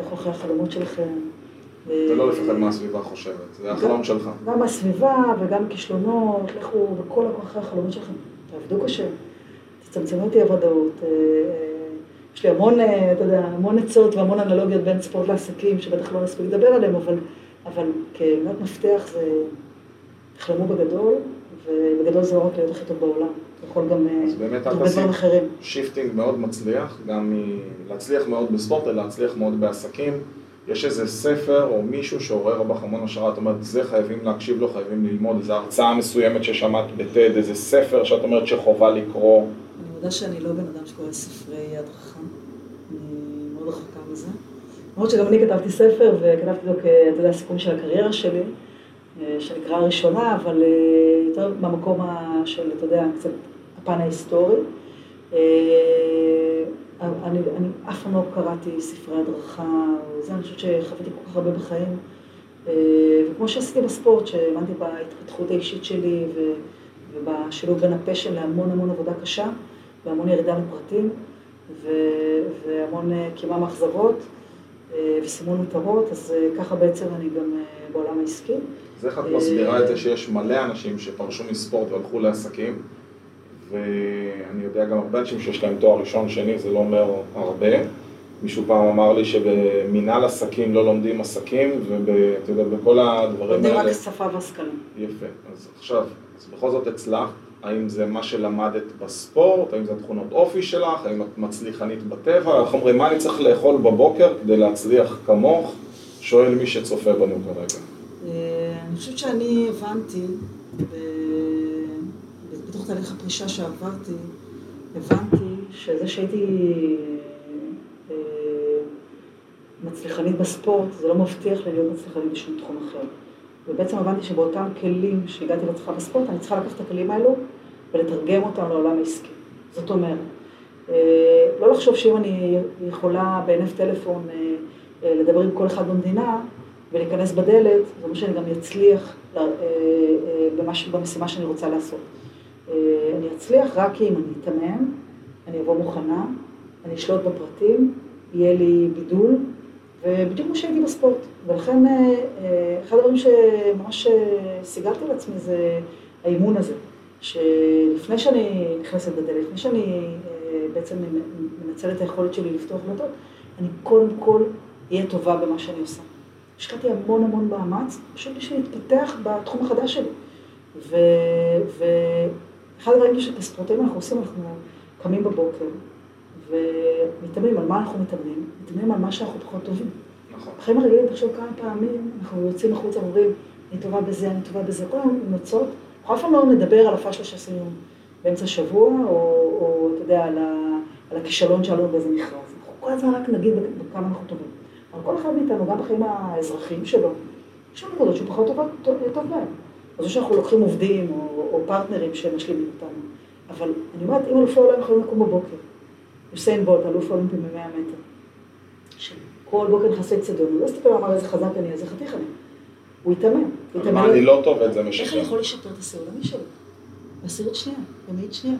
לכו אחרי החלומות שלכם. ולא לפחד מה הסביבה חושבת, זה החלום שלך. גם מהסביבה וגם כישלונות, לכו בכל הכוח החלומות שלכם. תעבדו קשה, תצמצמו את אי הוודאות. יש לי המון, אתה יודע, המון עצות והמון אנלוגיות בין ספורט לעסקים, שבטח לא נספיק לדבר עליהם, אבל, אבל כמעט מפתח זה, תחלמו בגדול, ובגדול זה לא רק להיות הכי טוב בעולם, זה יכול גם הרבה דברים אחרים. shifting מאוד מצליח, גם להצליח מאוד בספורט, אלא להצליח מאוד בעסקים. יש איזה ספר או מישהו שעורר בך המון השראה, את אומרת, זה חייבים להקשיב לו, חייבים ללמוד, איזו הרצאה מסוימת ששמעת ב TED, איזה ספר שאת אומרת שחובה לקרוא. אני מודה שאני לא בן אדם שקורא ספרי הדרכה, אני מאוד רחוקה מזה. למרות שגם אני כתבתי ספר וכתבתי אותו אתה יודע, סיכום של הקריירה שלי, שנקרא הראשונה, אבל יותר במקום של, אתה יודע, קצת הפן ההיסטורי. אני, אני אף פעם לא קראתי ספרי הדרכה, זה, אני חושבת שחוויתי כל כך הרבה בחיים. וכמו שעשיתי בספורט, שהאמנתי בהתפתחות האישית שלי ובשילוב בין הפשן להמון המון עבודה קשה, והמון ירידה לפרטים, והמון קימה מאכזבות וסימון מטרות, אז ככה בעצם אני גם בעולם העסקי. אז איך את מסבירה את זה שיש מלא אנשים שפרשו מספורט והלכו לעסקים? ואני יודע גם הרבה אנשים שיש להם תואר ראשון, שני, זה לא אומר הרבה. מישהו פעם אמר לי שבמנהל עסקים לא לומדים עסקים, ואתה יודע, בכל הדברים האלה... לומדים רק שפה והשכלה. יפה. אז עכשיו, אז בכל זאת הצלחת, האם זה מה שלמדת בספורט, האם זה תכונות אופי שלך, האם את מצליחנית בטבע, איך אומרים, מה אני צריך לאכול בבוקר כדי להצליח כמוך? שואל מי שצופה בנו כרגע. אני חושבת שאני הבנתי, בתוך תהליך הפרישה שעברתי, הבנתי שזה שהייתי מצליחנית בספורט, זה לא מבטיח לי להיות מצליחנית בשום תחום אחר. ובעצם הבנתי שבאותם כלים שהגעתי להצלחה בספורט, אני צריכה לקחת את הכלים האלו ולתרגם אותם לעולם העסקי. זאת אומרת, לא לחשוב שאם אני יכולה בהינף טלפון לדבר עם כל אחד במדינה ולהיכנס בדלת, זה אומר שאני גם אצליח במשימה שאני רוצה לעשות. אני אצליח רק אם אני אתאמן, אני אבוא מוכנה, אני אשלוט בפרטים, יהיה לי בידול, ובדיוק כמו שהייתי בספורט. ולכן אחד הדברים שממש סיגלתי לעצמי זה האימון הזה, שלפני שאני נכנסת בדלת, לפני שאני בעצם מנצלת את היכולת שלי לפתוח דלתות, אני קודם כל אהיה טובה במה שאני עושה. השקעתי המון המון מאמץ, פשוט בשביל להתפתח בתחום החדש שלי. ואחד הדברים שכספורטאים אנחנו עושים, אנחנו קמים בבוקר ומתאמנים על מה אנחנו מתאמנים, מתאמנים על מה שאנחנו פחות טובים. נכון. בחיים הרגילים, תחשוב כמה פעמים אנחנו יוצאים החוצה ואומרים, אני טובה בזה, אני טובה בזה, כל הזמן נוצרות, אנחנו אף פעם לא נדבר על הפאשלה שעשינו באמצע השבוע, או, או אתה יודע, על, ה, על הכישלון שלנו באיזה מכרז. אנחנו כל הזמן רק נגיד בכמה אנחנו טובים. אבל כל אחד מאיתנו, גם בחיים האזרחיים שלו, יש לנו נקודות שהוא פחות טוב, טוב, טוב בהם. אז או שאנחנו לוקחים עובדים או, או פרטנרים שמשלימים אותנו. אבל אני אומרת, אם אלופי העולם יכולים לקום בבוקר, יוסיין בולט, אלוף אולימפי במאה מטר, שכל בוקר נכנס לאצטדיון, הוא לא הסתכל ואמר איזה חזק אני, איזה חתיך אני. הוא התאמן. מה אני לא טוב את זה משקר. איך אני יכול לשפר את הסעודמי שלו? בעשירית שנייה, במאית שנייה.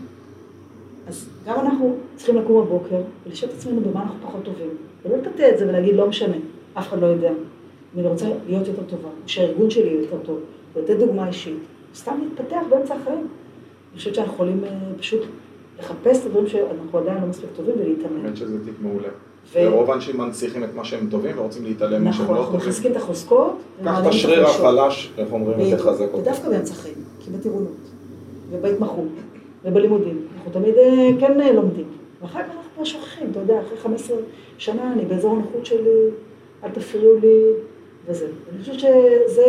אז גם אנחנו צריכים לקום בבוקר ולשאול את עצמנו במה אנחנו פחות טובים. ולא לטאטא את זה ולהגיד, לא משנה, אף אחד לא יודע. אני רוצה להיות יותר טובה, שהארגון שלי יהיה יותר טוב, ולתת דוגמה אישית, סתם להתפתח באמצע החיים. אני חושבת שאנחנו יכולים אה, פשוט לחפש את הדברים שאנחנו עדיין לא מספיק טובים ולהתאמן. האמת שזה טיפ מעולה. ורוב האנשים מנציחים את מה שהם טובים ורוצים להתעלם ממה שהם נכון, לא אנחנו טובים. מחזקים את החוזקות. קח את השריר. החלש, איך אומרים, ותחזק אותו. ודווקא באמצע החיים, כי בטירונות, ובהתמחות, ובלימודים, אנחנו תמיד אה, כן אה, לומדים. ואחר כך אנחנו כבר שוכחים, אתה יודע, אחרי 15 שנה אני באזור הנוחות שלי, אל תפריעו לי, וזה. אני חושבת שזה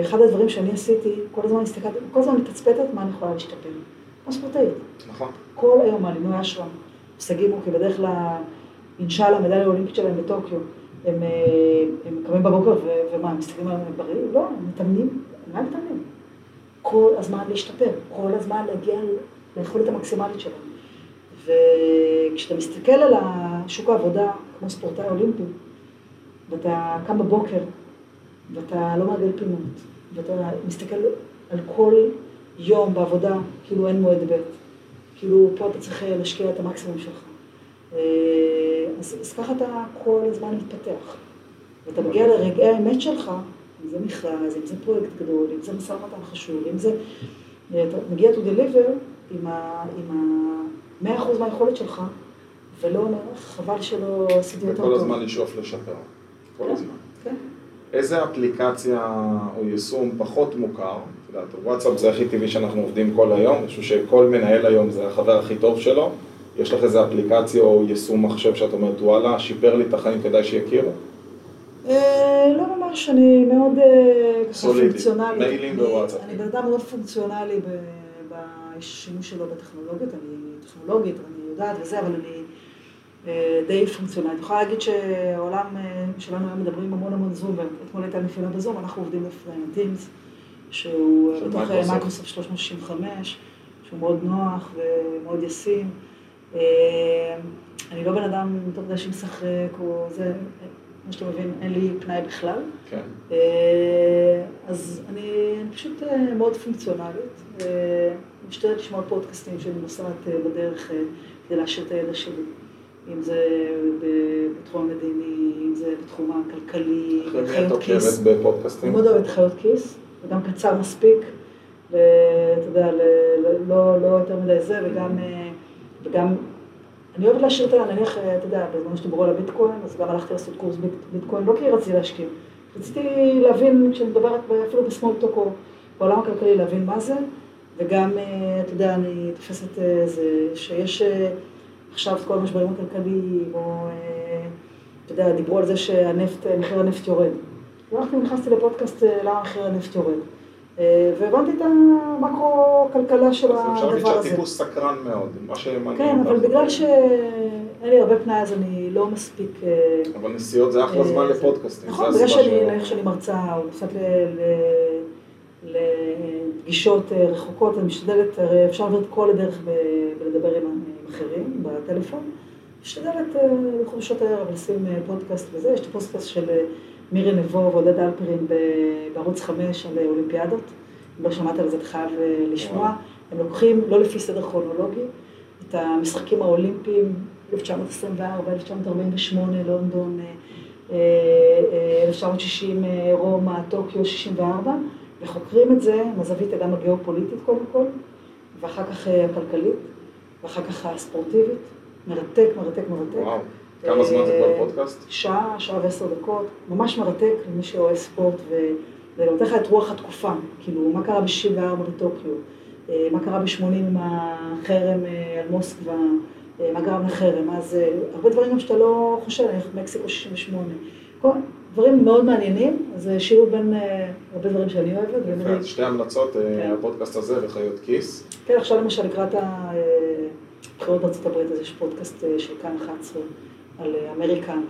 אחד הדברים שאני עשיתי, כל הזמן הסתכלתי, כל הזמן מתצפתת מה אני יכולה להשתפר. כמו ספורטאית. נכון. כל היום מעלימי אשרם, הישגים כי בדרך כלל, אינשאללה, המדליה האולימפית שלהם בטוקיו, הם, אה, הם קמים בבוקר ו- ומה, הם מסתכלים על בריא? לא, הם מתאמנים, מה הם מתאמנים? כל הזמן להשתפר, כל הזמן להגיע ליכולת המקסימלית שלהם. וכשאתה מסתכל על שוק העבודה כמו ספורטאי אולימפי, ואתה קם בבוקר, ואתה לא מעגל פינות, ואתה מסתכל על כל יום בעבודה, כאילו אין מועד ב', כאילו פה אתה צריך להשקיע את המקסימום שלך. אה, אז, אז ככה אתה כל הזמן מתפתח. ואתה מגיע לרגעי האמת שלך, אם זה מכרז, אם זה פרויקט גדול, אם זה משא ומתן חשוב, אם זה... אתה מגיע to deliver עם ה... עם ה... 100% מהיכולת שלך, ולא אומר, חבל שלא עשיתי יותר טוב. וכל הזמן לשאוף לשפר. כל כן, הזמן. כן. איזה אפליקציה או יישום פחות מוכר? את יודעת, וואטסאפ זה הכי טבעי שאנחנו עובדים כל היום, אני חושב שכל מנהל היום זה החבר הכי טוב שלו. יש לך איזה אפליקציה או יישום מחשב שאת אומרת, וואלה, שיפר לי את החיים, כדאי שיכירו? אה, לא ממש, אני מאוד אה, ככה. פונקציונלית. מיילים אני- בוואטסאפ. אני בן אדם מאוד פונקציונלי בשימוש שלו בטכנולוגיות, אני טכנולוגית, אני יודעת וזה, אבל אני די פונקציונלית. אני יכולה להגיד שהעולם אה, שלנו היום מדברים המון המון זום, ואתמול הייתה נפילה בזום, אנחנו עובדים ב Teams, שהוא אה, בתוך Microsoft. Microsoft 365, שהוא מאוד נוח ומאוד ישים. אה, אני לא בן אדם, אתה יודע, שמשחק או זה, כמו שאתה מבין, אין לי פנאי בכלל. כן. אה, אז אני פשוט אה, מאוד פונקציונלית. אה, משתדלת לשמוע פודקאסטים שאני נוסעת אה, בדרך אה, כדי להשאיר את הידע שלי. אם זה בתחום המדיני, אם זה בתחום הכלכלי, אחרי מי את חיות עוקבת כיס. בפודקאסטים? מאוד אוהבת חיות כיס, וגם קצר מספיק, ואתה יודע, לא, לא יותר מדי זה, וגם, אה, וגם, אני אוהבת להשאיר את ה... נניח, אה, אתה יודע, בזמן שדיברו על הביטקוין, אז גם הלכתי לעשות קורס ביט- ביטקוין, לא כי רציתי להשקיע, רציתי להבין, כשאני מדברת אפילו בסמולטוק או בעולם הכלכלי, להבין מה זה, וגם, אה, אתה יודע, אני תופסת אה, זה, שיש עכשיו כל המשברים הכלכליים, או, אה, אתה יודע, דיברו על זה שהנפט, אה, מחיר הנפט יורד. הלכתי ונכנסתי לפודקאסט אה, למה מחיר הנפט יורד. אה, והבנתי את המקרו-כלכלה של אז אפשר להגיד הדבר הזה. שהטיפוס סקרן מאוד, מה שמעניין. כן, אבל. בגלל שאין לי הרבה פנאי אז אני לא מספיק... אבל נסיעות זה אחלה זמן לפודקאסטים. נכון, בגלל שאני, מרצה, או נוסעת ל- לפגישות אה, רחוקות, אני משתדלת, הרי אפשר לעבור את כל הדרך ולדבר עם אחרים בטלפון. משתדלת אה, בחודשות הערב לשים אה, פודקאסט וזה, יש את הפודקאסט של אה, מירי נבו ועודד אלפרין בערוץ 5 על אה, אולימפיאדות. אם לא שמעת על זה, אתה חייב אה, לשמוע. הם לוקחים, לא לפי סדר כרונולוגי, את המשחקים האולימפיים, 1924, 1948, לונדון, אה, אה, 1960, אה, רומא, טוקיו, 64, וחוקרים את זה מהזווית גם הגיאופוליטית קודם כל, ואחר כך אה, הכלכלית, ואחר כך הספורטיבית. מרתק, מרתק, מרתק. וואו, כמה זמן זה אה, כל פודקאסט? שעה, שעה ועשר דקות, ממש מרתק למי שאוהב ספורט, וזה נותן לך את רוח התקופה, כאילו, מה קרה ב-64 בטוקיו, אה, מה קרה ב-80 עם החרם אה, על מוסקבה, אה, מה גרם לחרם, אז אה, הרבה דברים גם שאתה לא חושב, מקסיקו 68, כל דברים מאוד מעניינים, זה שילוב בין אה, הרבה דברים שאני אוהבת, יפה, שתי המלצות, אה, כן. הפודקאסט הזה וחיות כיס. כן, עכשיו למשל לקראת הבחירות בארצות הברית, אז יש פודקאסט אה, של כאן 11 על אה, אמריקן,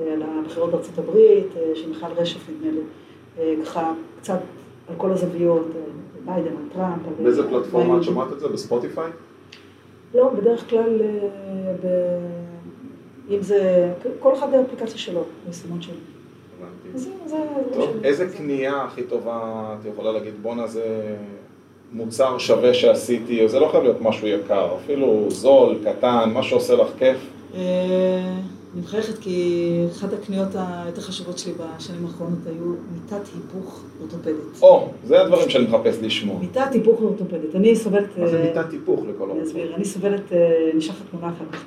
אה, על הבחירות בארצות הברית, אה, של מיכל רשף נדמה לי, אה, ככה קצת על כל הזוויות, אה, ביידן, על טראמפ. באיזה אה, פלטפורמה את. שומעת את זה? בספוטיפיי? לא, בדרך כלל, אה, ב... אם זה, כל אחד האפליקציה שלו, היישומות שלו. הבנתי. איזה זה- קנייה הכי טובה את יכולה להגיד, בואנה זה מוצר שווה שעשיתי, זה לא חייב להיות משהו יקר, אפילו זול, קטן, מה שעושה לך כיף. אה, אני מחייכת כי אחת הקניות היותר חשובות שלי בשנים האחרונות היו מיטת היפוך אורתופדית. או, זה הדברים שאני מחפש לשמוע. מיטת היפוך אורתופדית. אני סובלת... מה זה אה, מיטת היפוך לכל אני? אסביר. אני סובלת, אה, אשלח לך תמונה אחר כך.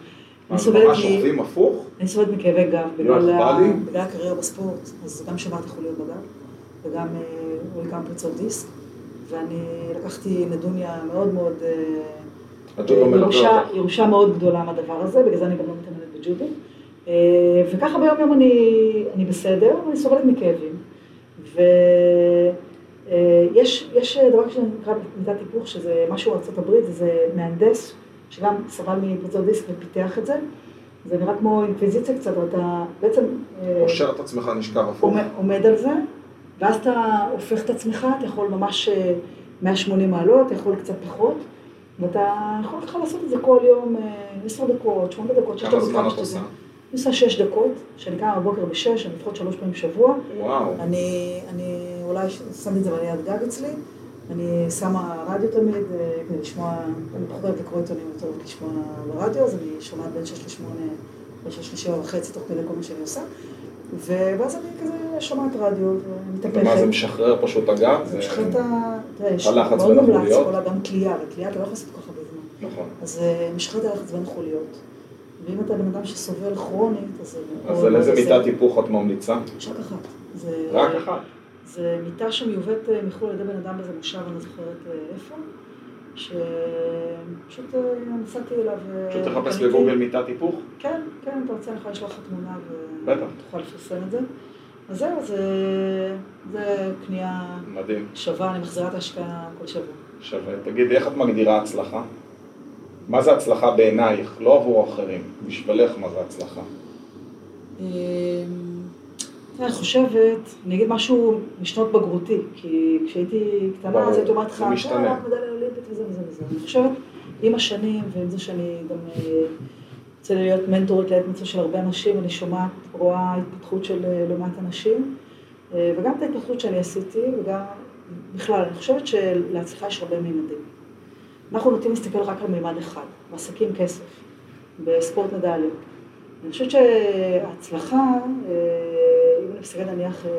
אני סובלת מ- הפוך? אני סובלת מכאבי גב, לא בגלל הקריירה בספורט, אז גם שמרתי חוליות בגב, וגם אה, היו לי כמה פריצות דיסק, ואני לקחתי נדוניה מאוד מאוד, אה, מלווה ירושה, מאוד גדולה מהדדבר הזה, בגלל זה אני גם לא מתאמנת בג'ודו. אה, וככה ביום יום אני, אני בסדר, ואני סובלת מכאבים. ויש יש דבר שנקרא מיטת היפוך, שזה משהו הברית, זה מהנדס, שגם סבל מפריצות דיסק ופיתח את זה. זה נראה כמו אינקוויזיציה קצת, אתה בעצם אה, קושר את עצמך נשכב הפוך. עומד, על זה, ואז אתה הופך את עצמך, אתה יכול ממש אה, 180 מעלות, אתה יכול קצת פחות, ואתה יכול ככה לעשות את זה כל יום, אה, 10 דקות, 8 דקות, 6 כמה דקות, כמה את שאתה עושה? אני עושה 6 דקות, שאני קמה בבוקר ב-6, אני לפחות 3 פעמים בשבוע. וואו. אני, אני אולי שמתי את זה בניית גג אצלי, אני שמה רדיו תמיד אה, כדי לשמוע, אני פחות אוהבת לקרוא עיתונים, יותר אוהבת לשמוע ברדיו, אז אני שומעת בין 6 ל-8, בין 6 ל-7 וחצי, תוך כדי כל מה שאני עושה. ואז אני כזה שומעת רדיו ומתהפכת. ומה זה משחרר פשוט הגב? זה משחרר את ה... תראה, יש מאוד מומלץ, החוליות? כל האדם תלייה, ותלייה אתה לא יכול לעשות כל כך הרבה זמן. נכון. אז אה, משחרר את הלחץ בין החוליות. ואם אתה בן אדם שסובל כרונית, אז. אז על איזה מיטת. היפוך את ממליצה? רק אחת. רק אחת. זה מיטה שמיובאת אה, מחו"ל על ידי בן אדם באיזה מושב, אני לא זוכרת אה, איפה, שפשוט אה, נסעתי אליו. פשוט תחפש בגוגל מיטת היפוך? כן, כן, אם אתה רוצה, אני יכולה לשלוח לך תמונה. ותוכל לפרסם את זה. אז זהו, זה- זה קנייה מדהים. שווה, אני מחזירה את ההשקעה כל שבוע. שווה. תגידי, איך את מגדירה הצלחה? מה זה הצלחה בעינייך? לא עבור אחרים. בשבילך מה זה הצלחה? אני חושבת, אני אגיד משהו משנות בגרותי, כי כשהייתי קטנה אז הייתי אומרת לך, זה משתנה. "אה, רק מדליה אולימפית וזה וזה וזה. אני חושבת, עם השנים, ועם זה שאני גם אה, יוצא לי להיות מנטורית לעת מצווה של הרבה אנשים, אני שומעת, רואה התפתחות של אה, לא מעט אנשים, אה, וגם את ההתפתחות שאני עשיתי, וגם בכלל, אני חושבת שלהצלחה יש הרבה מימדים. אנחנו נוטים להסתכל רק על מימד אחד, בעסקים כסף, בספורט מדליות. אני חושבת שההצלחה, אה, אם אני מסתכל נניח, אה,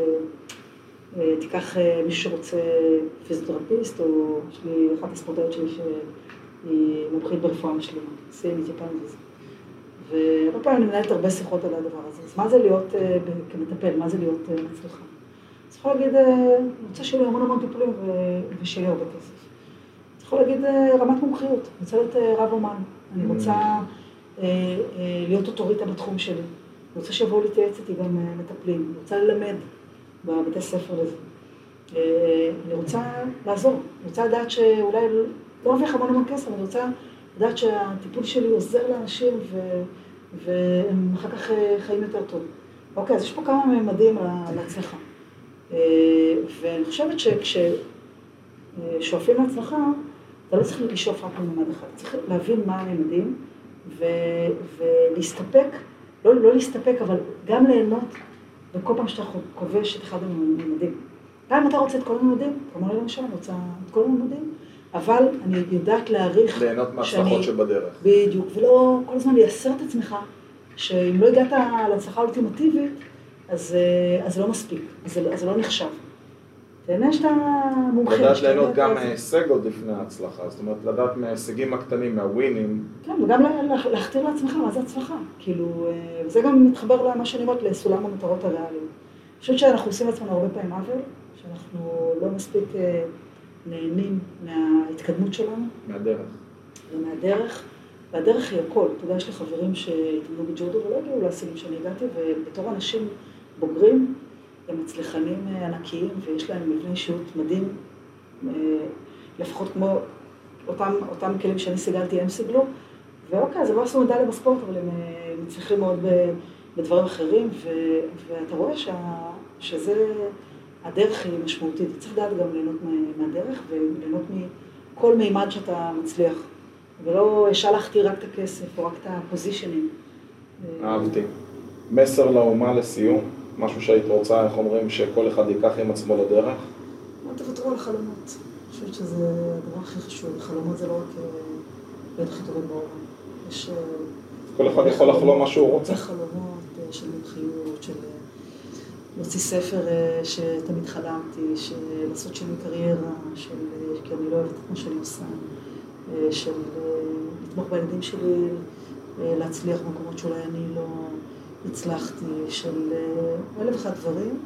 אה, תיקח אה, מישהו שרוצה פיזיותרפיסט, או יש לי אחת הספורטאיות שלי שהיא מומחית ברפואה משלימה, סינית, יפנית וזה. והרבה פעמים אני מנהלת הרבה שיחות על הדבר הזה. אז מה זה להיות כמטפל, מה זה להיות מצליחה? אז יכול להגיד, אני רוצה שיהיו לי המון המון טיפולים ושיהיה הרבה כסף. אז יכול להגיד רמת מומחיות, אני רוצה להיות רב אומן, אני רוצה להיות אוטוריטה בתחום שלי, אני רוצה שיבואו להתייעץ איתי גם אה, מטפלים, אני רוצה ללמד בבתי ספר לזה. אה, אני רוצה לעזור, אני רוצה לדעת שאולי לא ארוויח המון המון כסף, אני רוצה לדעת שהטיפול שלי עוזר לאנשים ו... והם אחר כך אה, חיים יותר טוב. אוקיי, אז יש פה כמה ממדים לה- להצלחה. ואני חושבת שכששואפים להצלחה, אתה לא צריך לשאוף רק לממד אחד, צריך להבין מה הממדים ו... ולהסתפק, לא, לא להסתפק, אבל גם ליהנות בכל פעם שאתה כובש את אחד הממדים. גם אם אתה רוצה את כל הממדים, לי למשל, אני רוצה את כל הממדים, אבל אני יודעת להעריך ליהנות מההצלחות שבדרך. בדיוק, ולא כל הזמן לייסר את עצמך, שאם לא הגעת להצלחה האולטימטיבית, אז, אה, אז לא מספיק, אז זה, אז זה לא נחשב. תהנה שאתה מומחה. לדעת שאתה ליהנות יודע גם את זה. מההישג עוד לפני ההצלחה, זאת אומרת, לדעת מההישגים הקטנים, מהווינים, כן, וגם לה- לה- להכתיר לעצמך מה זה הצלחה. כאילו, אה, וזה גם מתחבר למה שאני אומרת, לסולם המטרות הריאליות. אני חושבת שאנחנו עושים לעצמנו הרבה פעמים עוול, שאנחנו לא מספיק אה, נהנים מההתקדמות שלנו. מהדרך. ומהדרך, והדרך היא הכל. אתה יודע, יש לי חברים שהתאמנו בג'ודו ולא הגיעו להשיגים שאני הגעתי, ובתור אנשים בוגרים, הם מצליחנים אה, ענקיים, ויש להם מבנה אישיות מדהים, אה, לפחות כמו אותם, אותם כלים שאני סיגלתי, הם סיגלו, ואוקיי, אז הם לא עשו מדליה בספורט, אבל הם אה, מצליחים מאוד בדברים אחרים, ו, ואתה רואה שה, שזה, הדרך היא משמעותית. צריך לדעת גם ליהנות מה- מהדרך, וליהנות מכל מימד שאתה מצליח. ולא להכתיר רק את הכסף, או רק את הפוזישנים. אה, אהבתי. מסר לאומה לסיום, משהו שהיית רוצה, איך אומרים, שכל אחד ייקח עם עצמו לדרך? אל תוותרו על החלומות. ש... חושבת שזה הדבר הכי חשוב, חלומות זה לא רק אה, להיות הכי טובים בעולם. יש... אה, כל אחד יכול לחלום מה שהוא רוצה. חלומות אה, של מומחיות, של להוציא ספר שתמיד חלמתי, של לעשות שינוי קריירה, של, כי אני לא אוהבת את מה שאני עושה, של לתמוך בילדים שלי, להצליח במקומות שאולי אני לא הצלחתי, של אלף ואחד דברים.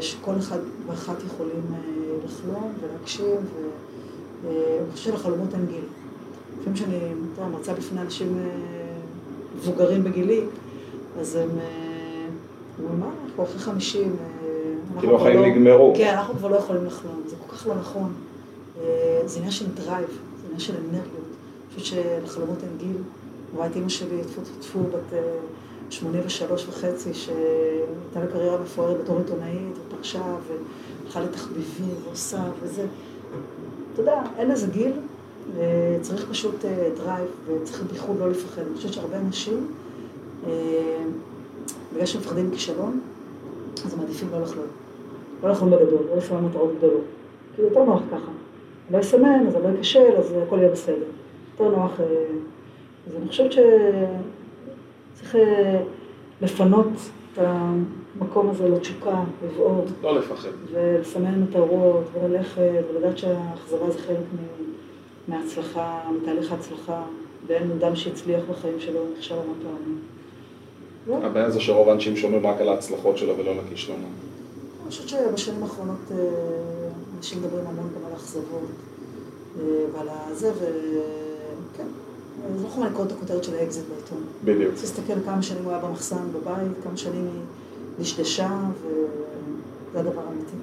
שכל אחד ואחת יכולים אה, לחלום ולהקשיב, ואני חושבת שלחלומות אין גיל. לפעמים כשאני מרצה בפני אנשים אה, מבוגרים בגילי, אז הם אומרים, מה, אנחנו אחרי חמישים, אה, כאילו החיים לא- נגמרו. כן, אנחנו כבר לא יכולים לחלום, זה כל כך לא נכון. זה עניין של drive, זה עניין של אנרגיות. אני חושבת שלחלומות אין גיל. רואה את אימא שלי, טפו טפו טפו, בת 83 וחצי, שהייתה לה קריירה מפוארת בתור עיתונאית, ופרשה, והלכה לתחביבים, ועושה, וזה. אתה יודע, אין לזה גיל, צריך פשוט drive, אה, וצריך בייחוד לא לפחד. אני חושבת שהרבה אנשים, אה, בגלל שהם מפחדים מכישלון, אז הם מעדיפים לא לחלום. לא לחלום בגדול, לא לסמן מטרות גדולות. כי זה יותר נוח ככה. אני לא אסמן, אז אני לא אכשל, אז הכל יהיה בסדר. יותר נוח. אה, אז אני חושבת ש... צריך אה, לפנות את המקום הזה לתשוקה, לבעור. לא לפחד. ולסמן מטרות, וללכת, ולדעת שהאכזבה זה חלק מההצלחה, מתהליך ההצלחה, ואין אדם שהצליח בחיים שלו, נכשל המון פעמים. הבעיה זה שרוב האנשים שומעים רק על ההצלחות שלו ולא על הכישלונות. אני חושבת שבשנים האחרונות אה, אנשים מדברים המון גם על האכזבות אה, ועל הזה, וכן. לא יכולה לקרוא את הכותרת של האקזיט בעיתון. בדיוק. צריך להסתכל כמה שנים הוא היה במחסן בבית, כמה שנים היא דשדשה, וזה הדבר האמיתי.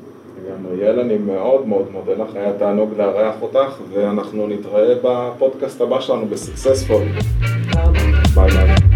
לגמרי. יעל, אני מאוד מאוד מודה לך, היה תענוג לארח אותך, ואנחנו נתראה בפודקאסט הבא שלנו ב Successful. ביי ביי.